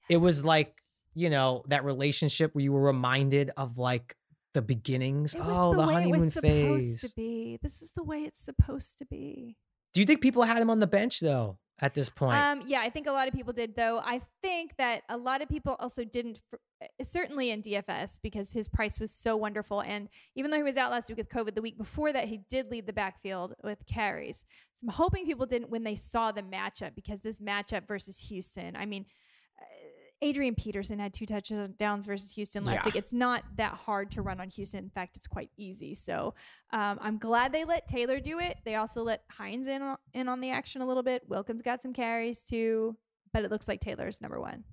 It was like, You know, that relationship where you were reminded of like the beginnings. Oh, the, the, way honeymoon it was supposed phase. to be. This is the way it's supposed to be. Do you think people had him on the bench though at this point? Um, yeah, I think a lot of people did, though. I think that a lot of people also didn't, uh, certainly in DFS, because his price was so wonderful. And even though he was out last week with COVID, the week before that, he did lead the backfield with carries. So I'm hoping people didn't when they saw the matchup, because this matchup versus Houston, I mean, uh, Adrian Peterson had two touchdowns versus Houston last Yeah. week. It's not that hard to run on Houston. In fact, it's quite easy. So um, I'm glad they let Taylor do it. They also let Hines in on, in on the action a little bit. Wilkins got some carries too, but it looks like Taylor's number one.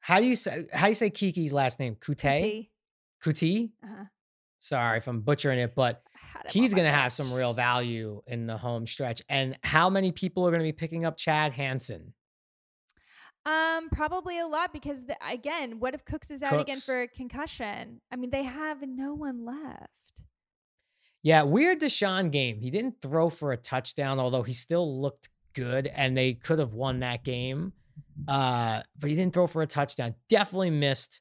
how do you say how do you say Keke's last name? Kute? Kuti? Uh-huh. Sorry if I'm butchering it, but he's going to have some real value in the home stretch. And how many people are going to be picking up Chad Hansen? Um, probably a lot because the, again, what if Cooks is out again for a concussion? I mean, they have no one left. Yeah, weird Deshaun game. He didn't throw for a touchdown, although he still looked good and they could have won that game. Uh, but he didn't throw for a touchdown. Definitely missed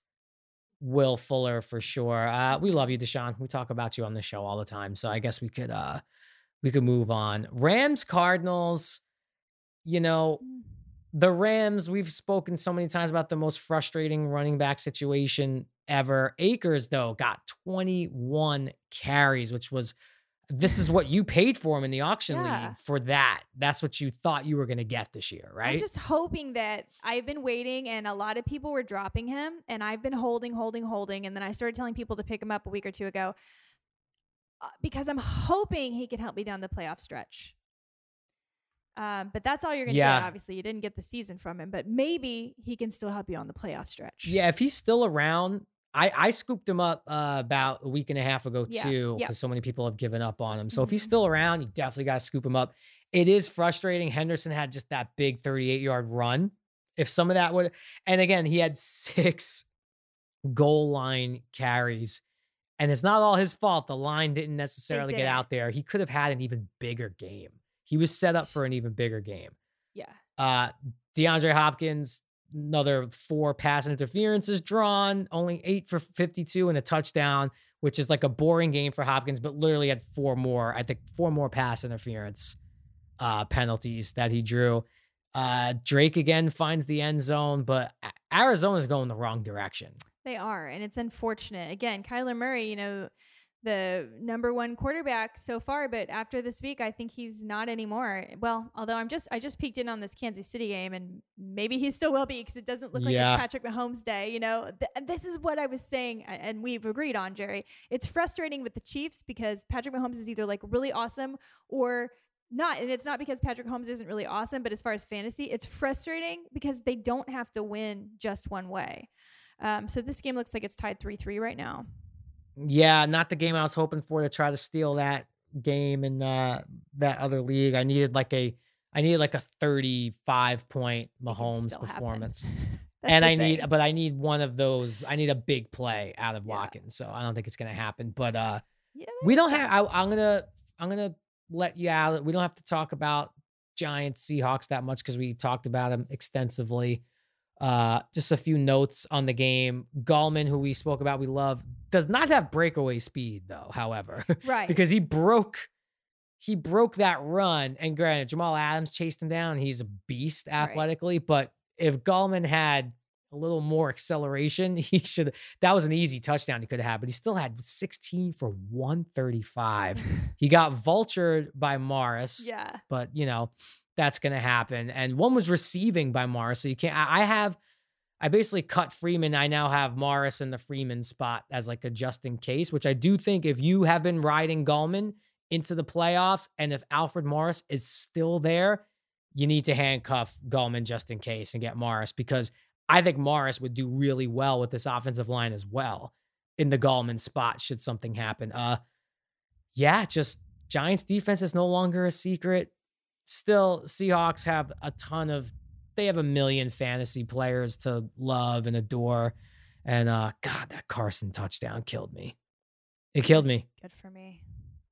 Will Fuller for sure. Uh, we love you, Deshaun. We talk about you on the show all the time. So I guess we could uh we could move on. Rams Cardinals, you know, Mm. The Rams, we've spoken so many times about the most frustrating running back situation ever. Akers, though, got 21 carries, which was this is what you paid for him in the auction Yeah. league for that. That's what you thought you were going to get this year, right? I'm just hoping that I've been waiting and a lot of people were dropping him and I've been holding, holding, holding. And then I started telling people to pick him up a week or two ago uh, because I'm hoping he can help me down the playoff stretch. Um, but that's all you're going to Yeah. get. Obviously, you didn't get the season from him, but maybe he can still help you on the playoff stretch. yeah, if he's still around, I, I scooped him up uh, about a week and a half ago Yeah, too, yeah. because so many people have given up on him. So if he's Mhm. still around, you definitely got to scoop him up. It is frustrating. Henderson had just that big 38 yard run. If some of that would, and again, he had six goal line carries, and it's not all his fault. The line didn't necessarily get out there. He could have had an even bigger game. He was set up for an even bigger game. Yeah. Uh, DeAndre Hopkins, another four pass interferences drawn, only eight for 52 and a touchdown, which is like a boring game for Hopkins, but literally had four more, I think four more pass interference uh, penalties that he drew. Uh, Drake again finds the end zone, but Arizona's going the wrong direction. They are, and it's unfortunate. Again, Kyler Murray, you know, the number one quarterback so far, but after this week, I think he's not anymore. Well, although I'm just I just peeked in on this Kansas City game, and maybe he still will be because it doesn't look like Yeah. it's Patrick Mahomes' day. You know, Th- this is what I was saying, and we've agreed on, Jerry. It's frustrating with the Chiefs because Patrick Mahomes is either like really awesome or not, and it's not because Patrick Mahomes isn't really awesome, but as far as fantasy, it's frustrating because they don't have to win just one way. Um, so this game looks like it's tied three three right now. Yeah, not the game I was hoping for to try to steal that game in uh, that other league. I needed like a I needed like a 35 point Mahomes performance. [laughs] And I need but I need one of those. I need a big play out of Yeah. Watkins. So I don't think it's going to happen, but uh Yeah, we don't have I, I'm going to I'm going to let you out. We don't have to talk about Giants Seahawks that much cuz we talked about them extensively. Uh, just a few notes on the game. Gallman, who we spoke about, we love, does not have breakaway speed though. However, [laughs] right because he broke he broke that run. And granted, Jamal Adams chased him down. He's a beast Right. athletically, but if Gallman had a little more acceleration, [laughs] he should that was an easy touchdown he could have had, but he still had 16 for 135. [laughs] he got vultured by Morris yeah. but you know that's going to happen. And one was receiving by Morris, so you can't. I, have, I basically cut Freeman. I now have Morris in the Freeman spot as like a just in case, which I do think if you have been riding Gallman into the playoffs, and if Alfred Morris is still there, you need to handcuff Gallman just in case and get Morris because I think Morris would do really well with this offensive line as well in the Gallman spot should something happen. Uh, yeah, just Giants defense is no longer a secret. Still, Seahawks have a ton of they have a million fantasy players to love and adore. And uh God, that Carson touchdown killed me. It killed me. Good for me.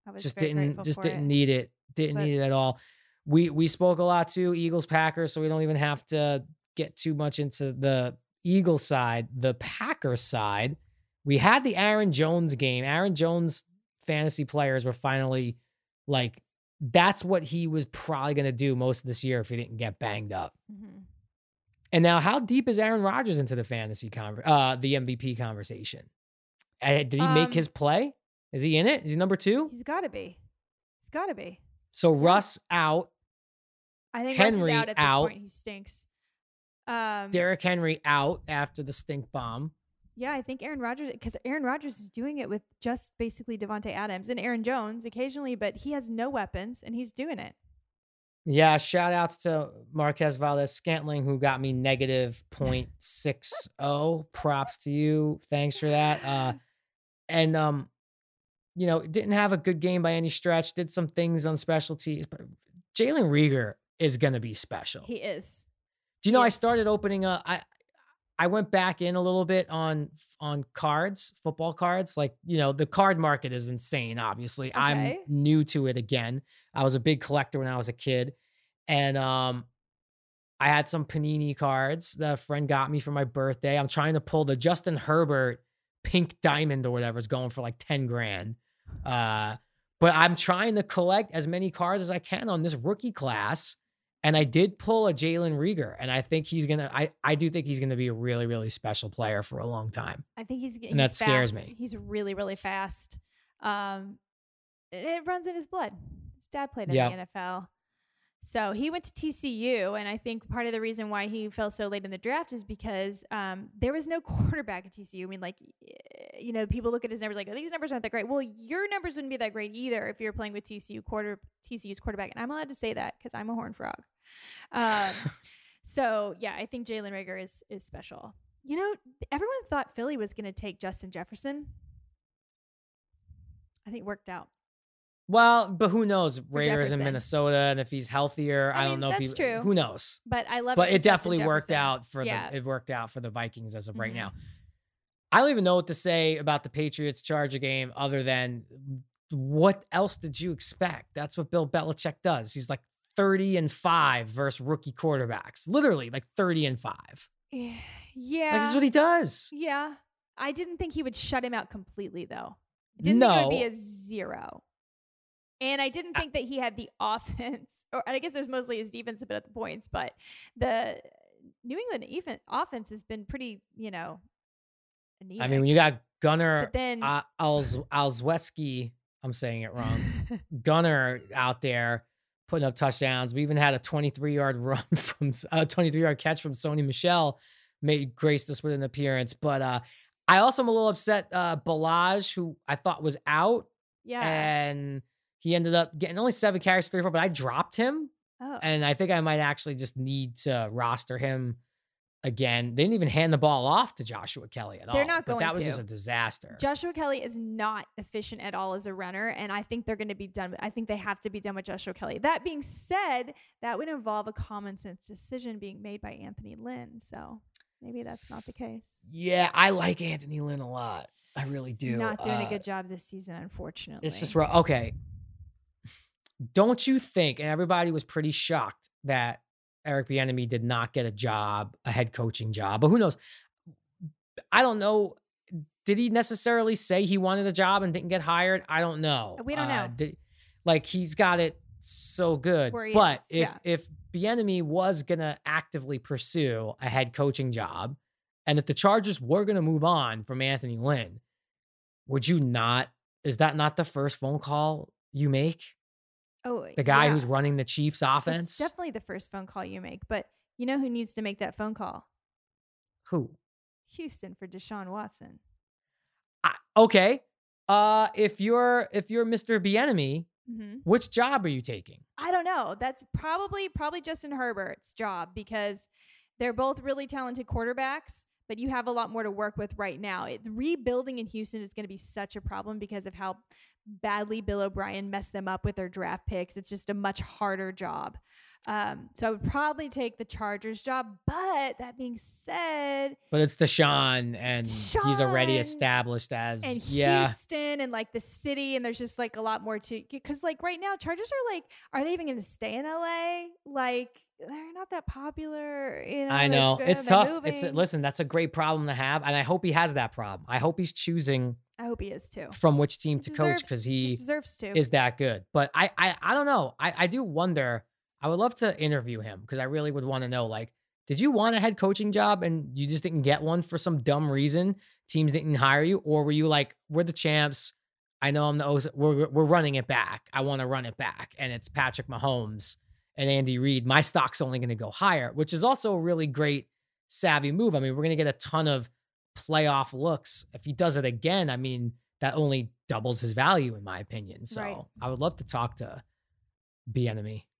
I was Just didn't just didn't it. need it. Didn't But- need it at all. We we spoke a lot too, Eagles Packers, so we don't even have to get too much into the Eagle side. The Packers side, we had the Aaron Jones game. Aaron Jones fantasy players were finally like that's what he was probably going to do most of this year if he didn't get banged up. Mhm. And now, how deep is Aaron Rodgers into the fantasy conver- uh the MVP conversation? Uh, did he make Um, his play? Is he in it? Is he number two? He's got to be. He's got to be. So Russ out, I think Henry Russ is out at this out. point. He stinks. Um, Derrick Henry out after the stink bomb. Yeah, I think Aaron Rodgers because Aaron Rodgers is doing it with just basically Davante Adams and Aaron Jones occasionally, but he has no weapons and he's doing it. Yeah, shout outs to Marquez Valdes-Scantling who got me negative 0.60. Props to you. Thanks for that. Uh and um you know, didn't have a good game by any stretch, did some things on specialties, but Jalen Reagor is going to be special. He is. Do you know I started opening up I I went back in a little bit on on cards, football cards. Like, you know, the card market is insane, obviously. I'm new to it again. I was a big collector when I was a kid. And um I had some Panini cards that a friend got me for my birthday. I'm trying to pull the Justin Herbert pink diamond or whatever is going for like 10 grand. Uh but I'm trying to collect as many cards as I can on this rookie class. And I did pull a Jalen Reagor, and I think he's gonna. I I do think he's gonna be a really really special player for a long time. I think he's, he's And that scares fast. me. He's really, really fast. Um, it, it runs in his blood. His dad played in Yeah. the NFL. So he went to TCU, and I think part of the reason why he fell so late in the draft is because um, there was no [laughs] quarterback at TCU. I mean, like, you know, people look at his numbers like, oh, these numbers aren't that great. Well, your numbers wouldn't be that great either if you're playing with TCU quarter TCU's quarterback, and I'm allowed to say that because I'm a horn frog. Um, [laughs] so yeah, I think Jalen Reagor is is special. You know, everyone thought Philly was going to take Justin Jefferson. I think it worked out. Well, but who knows? Raiders in Jefferson. Minnesota, and if he's healthier, I I, don't know if that's he. true. Who knows? But I love it. But it definitely worked out for Yeah. the. It worked out for the Vikings as of right Mhm. now. I don't even know what to say about the Patriots Charger game other than what else did you expect? That's what Bill Belichick does. He's like 30 and 5 versus rookie quarterbacks. Literally like 30 and 5. Yeah. Like this is what he does. yeah. I didn't think he would shut him out completely, though. I didn't think it would be a zero. And I didn't think that he had the [laughs] offense, or I guess it was mostly his defense a bit at the points, but the New England even offense has been pretty, you know, anemic. I mean, when you got Gunner But then uh, Alz- Alzweski, I'm saying it wrong. [laughs] Gunner out there putting up touchdowns. We even had a 23 yard run [laughs] from a 23 yard catch from Sony Michel, made graced us with an appearance. But uh, I also am a little upset. Uh, Ballage, who I thought was out, yeah. and he ended up getting only seven carries, three four. But I dropped him, oh. and I think I might actually just need to roster him again. They didn't even hand the ball off to Joshua Kelley at all. They're not but going That was to. just a disaster. Joshua Kelley is not efficient at all as a runner, and I think they're going to be done. With, I think they have to be done with Joshua Kelley. That being said, that would involve a common sense decision being made by Anthony Lynn. So maybe that's not the case. yeah, I like Anthony Lynn a lot. I really He's do. not doing Uh, a good job this season, unfortunately. It's just rough. Okay. Don't you think? And everybody was pretty shocked that Eric Bieniemy did not get a job, a head coaching job. But who knows? I don't know. Did he necessarily say he wanted a job and didn't get hired? I don't know. We don't uh, know. did- like he's got it so good. But is, if yeah. if Bieniemy was gonna actively pursue a head coaching job, and if the Chargers were gonna move on from Anthony Lynn, would you not? Is that not the first phone call you make? Oh, The guy yeah. who's running the Chiefs offense? It's definitely the first phone call you make, but you know who needs to make that phone call? Who? Houston for Deshaun Watson. I, okay. Uh, if you're if you're Mr. Bieniemy, hmm which job are you taking? I don't know. That's probably probably Justin Herbert's job because they're both really talented quarterbacks, but you have a lot more to work with right now. It, rebuilding in Houston is going to be such a problem because of how badly Bill O'Brien messed them up with their draft picks. It's just a much harder job. Um, so I would probably take the Chargers job. But that being said, But it's Deshaun, and he's already established as and yeah. Houston and like the city, and there's just like a lot more to because like right now, Chargers are like, are they even going to stay in LA? Like they're not that popular. You know, I know it's tough. It's moving. listen, that's a great problem to have, and I hope he has that problem. I hope he's choosing I hope he is too. from which team to coach because he deserves to. is that good. But I, I, I don't know. I, I do wonder. I would love to interview him because I really would want to know. Like, did you want a head coaching job and you just didn't get one for some dumb reason? Teams didn't hire you, or were you like, we're the champs? I know I'm the we're we're running it back. I want to run it back, and it's Patrick Mahomes and Andy Reid. My stock's only going to go higher, which is also a really great savvy move. I mean, we're going to get a ton of playoff looks if he does it again. I mean, that only doubles his value, in my opinion. So Right. I would love to talk to Bieniemy. [laughs]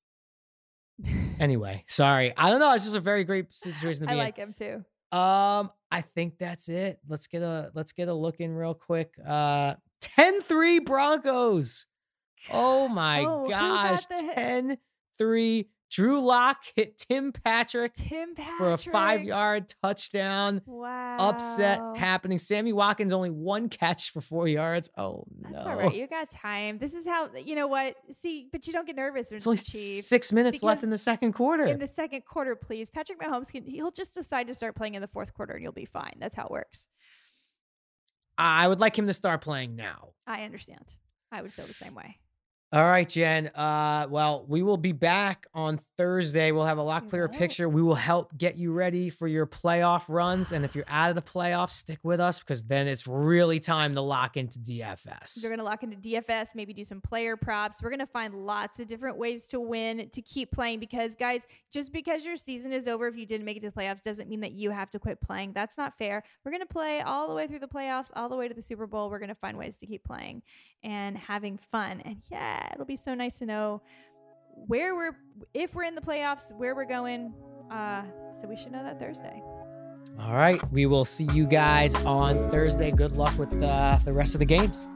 Anyway, sorry. I don't know. It's just a very great situation to be I in. like him too. Um, I think that's it. Let's get a let's get a look in real quick. Uh 10-3 Broncos. [laughs] Oh my Oh, gosh. the hit? 10 3. Drew Lock hit Tim Patrick Tim Patrick for a five yard touchdown. Wow. Upset happening. Sammy Watkins only one catch for four yards. Oh no. That's all right. You got time. This is how you know what. See, but you don't get nervous It's only Chiefs. six minutes left in the second quarter. in the second quarter, please. Patrick Mahomes can he'll just decide to start playing in the fourth quarter and you'll be fine. That's how it works. I would like him to start playing now. I understand. I would feel the same way. All right, Jen. Uh, well, we will be back on Thursday. We'll have a lot clearer will. picture. We will help get you ready for your playoff runs. And if you're out of the playoffs, stick with us because then it's really time to lock into DFS. They're going to lock into DFS, maybe do some player props. We're going to find lots of different ways to win, to keep playing. Because, guys, just because your season is over, if you didn't make it to the playoffs, doesn't mean that you have to quit playing. That's not fair. We're going to play all the way through the playoffs, all the way to the Super Bowl. We're going to find ways to keep playing and having fun. And yeah, it'll be so nice to know where we're, if we're in the playoffs, where we're going. Uh, so we should know that Thursday. All right. We will see you guys on Thursday. Good luck with uh, the rest of the games.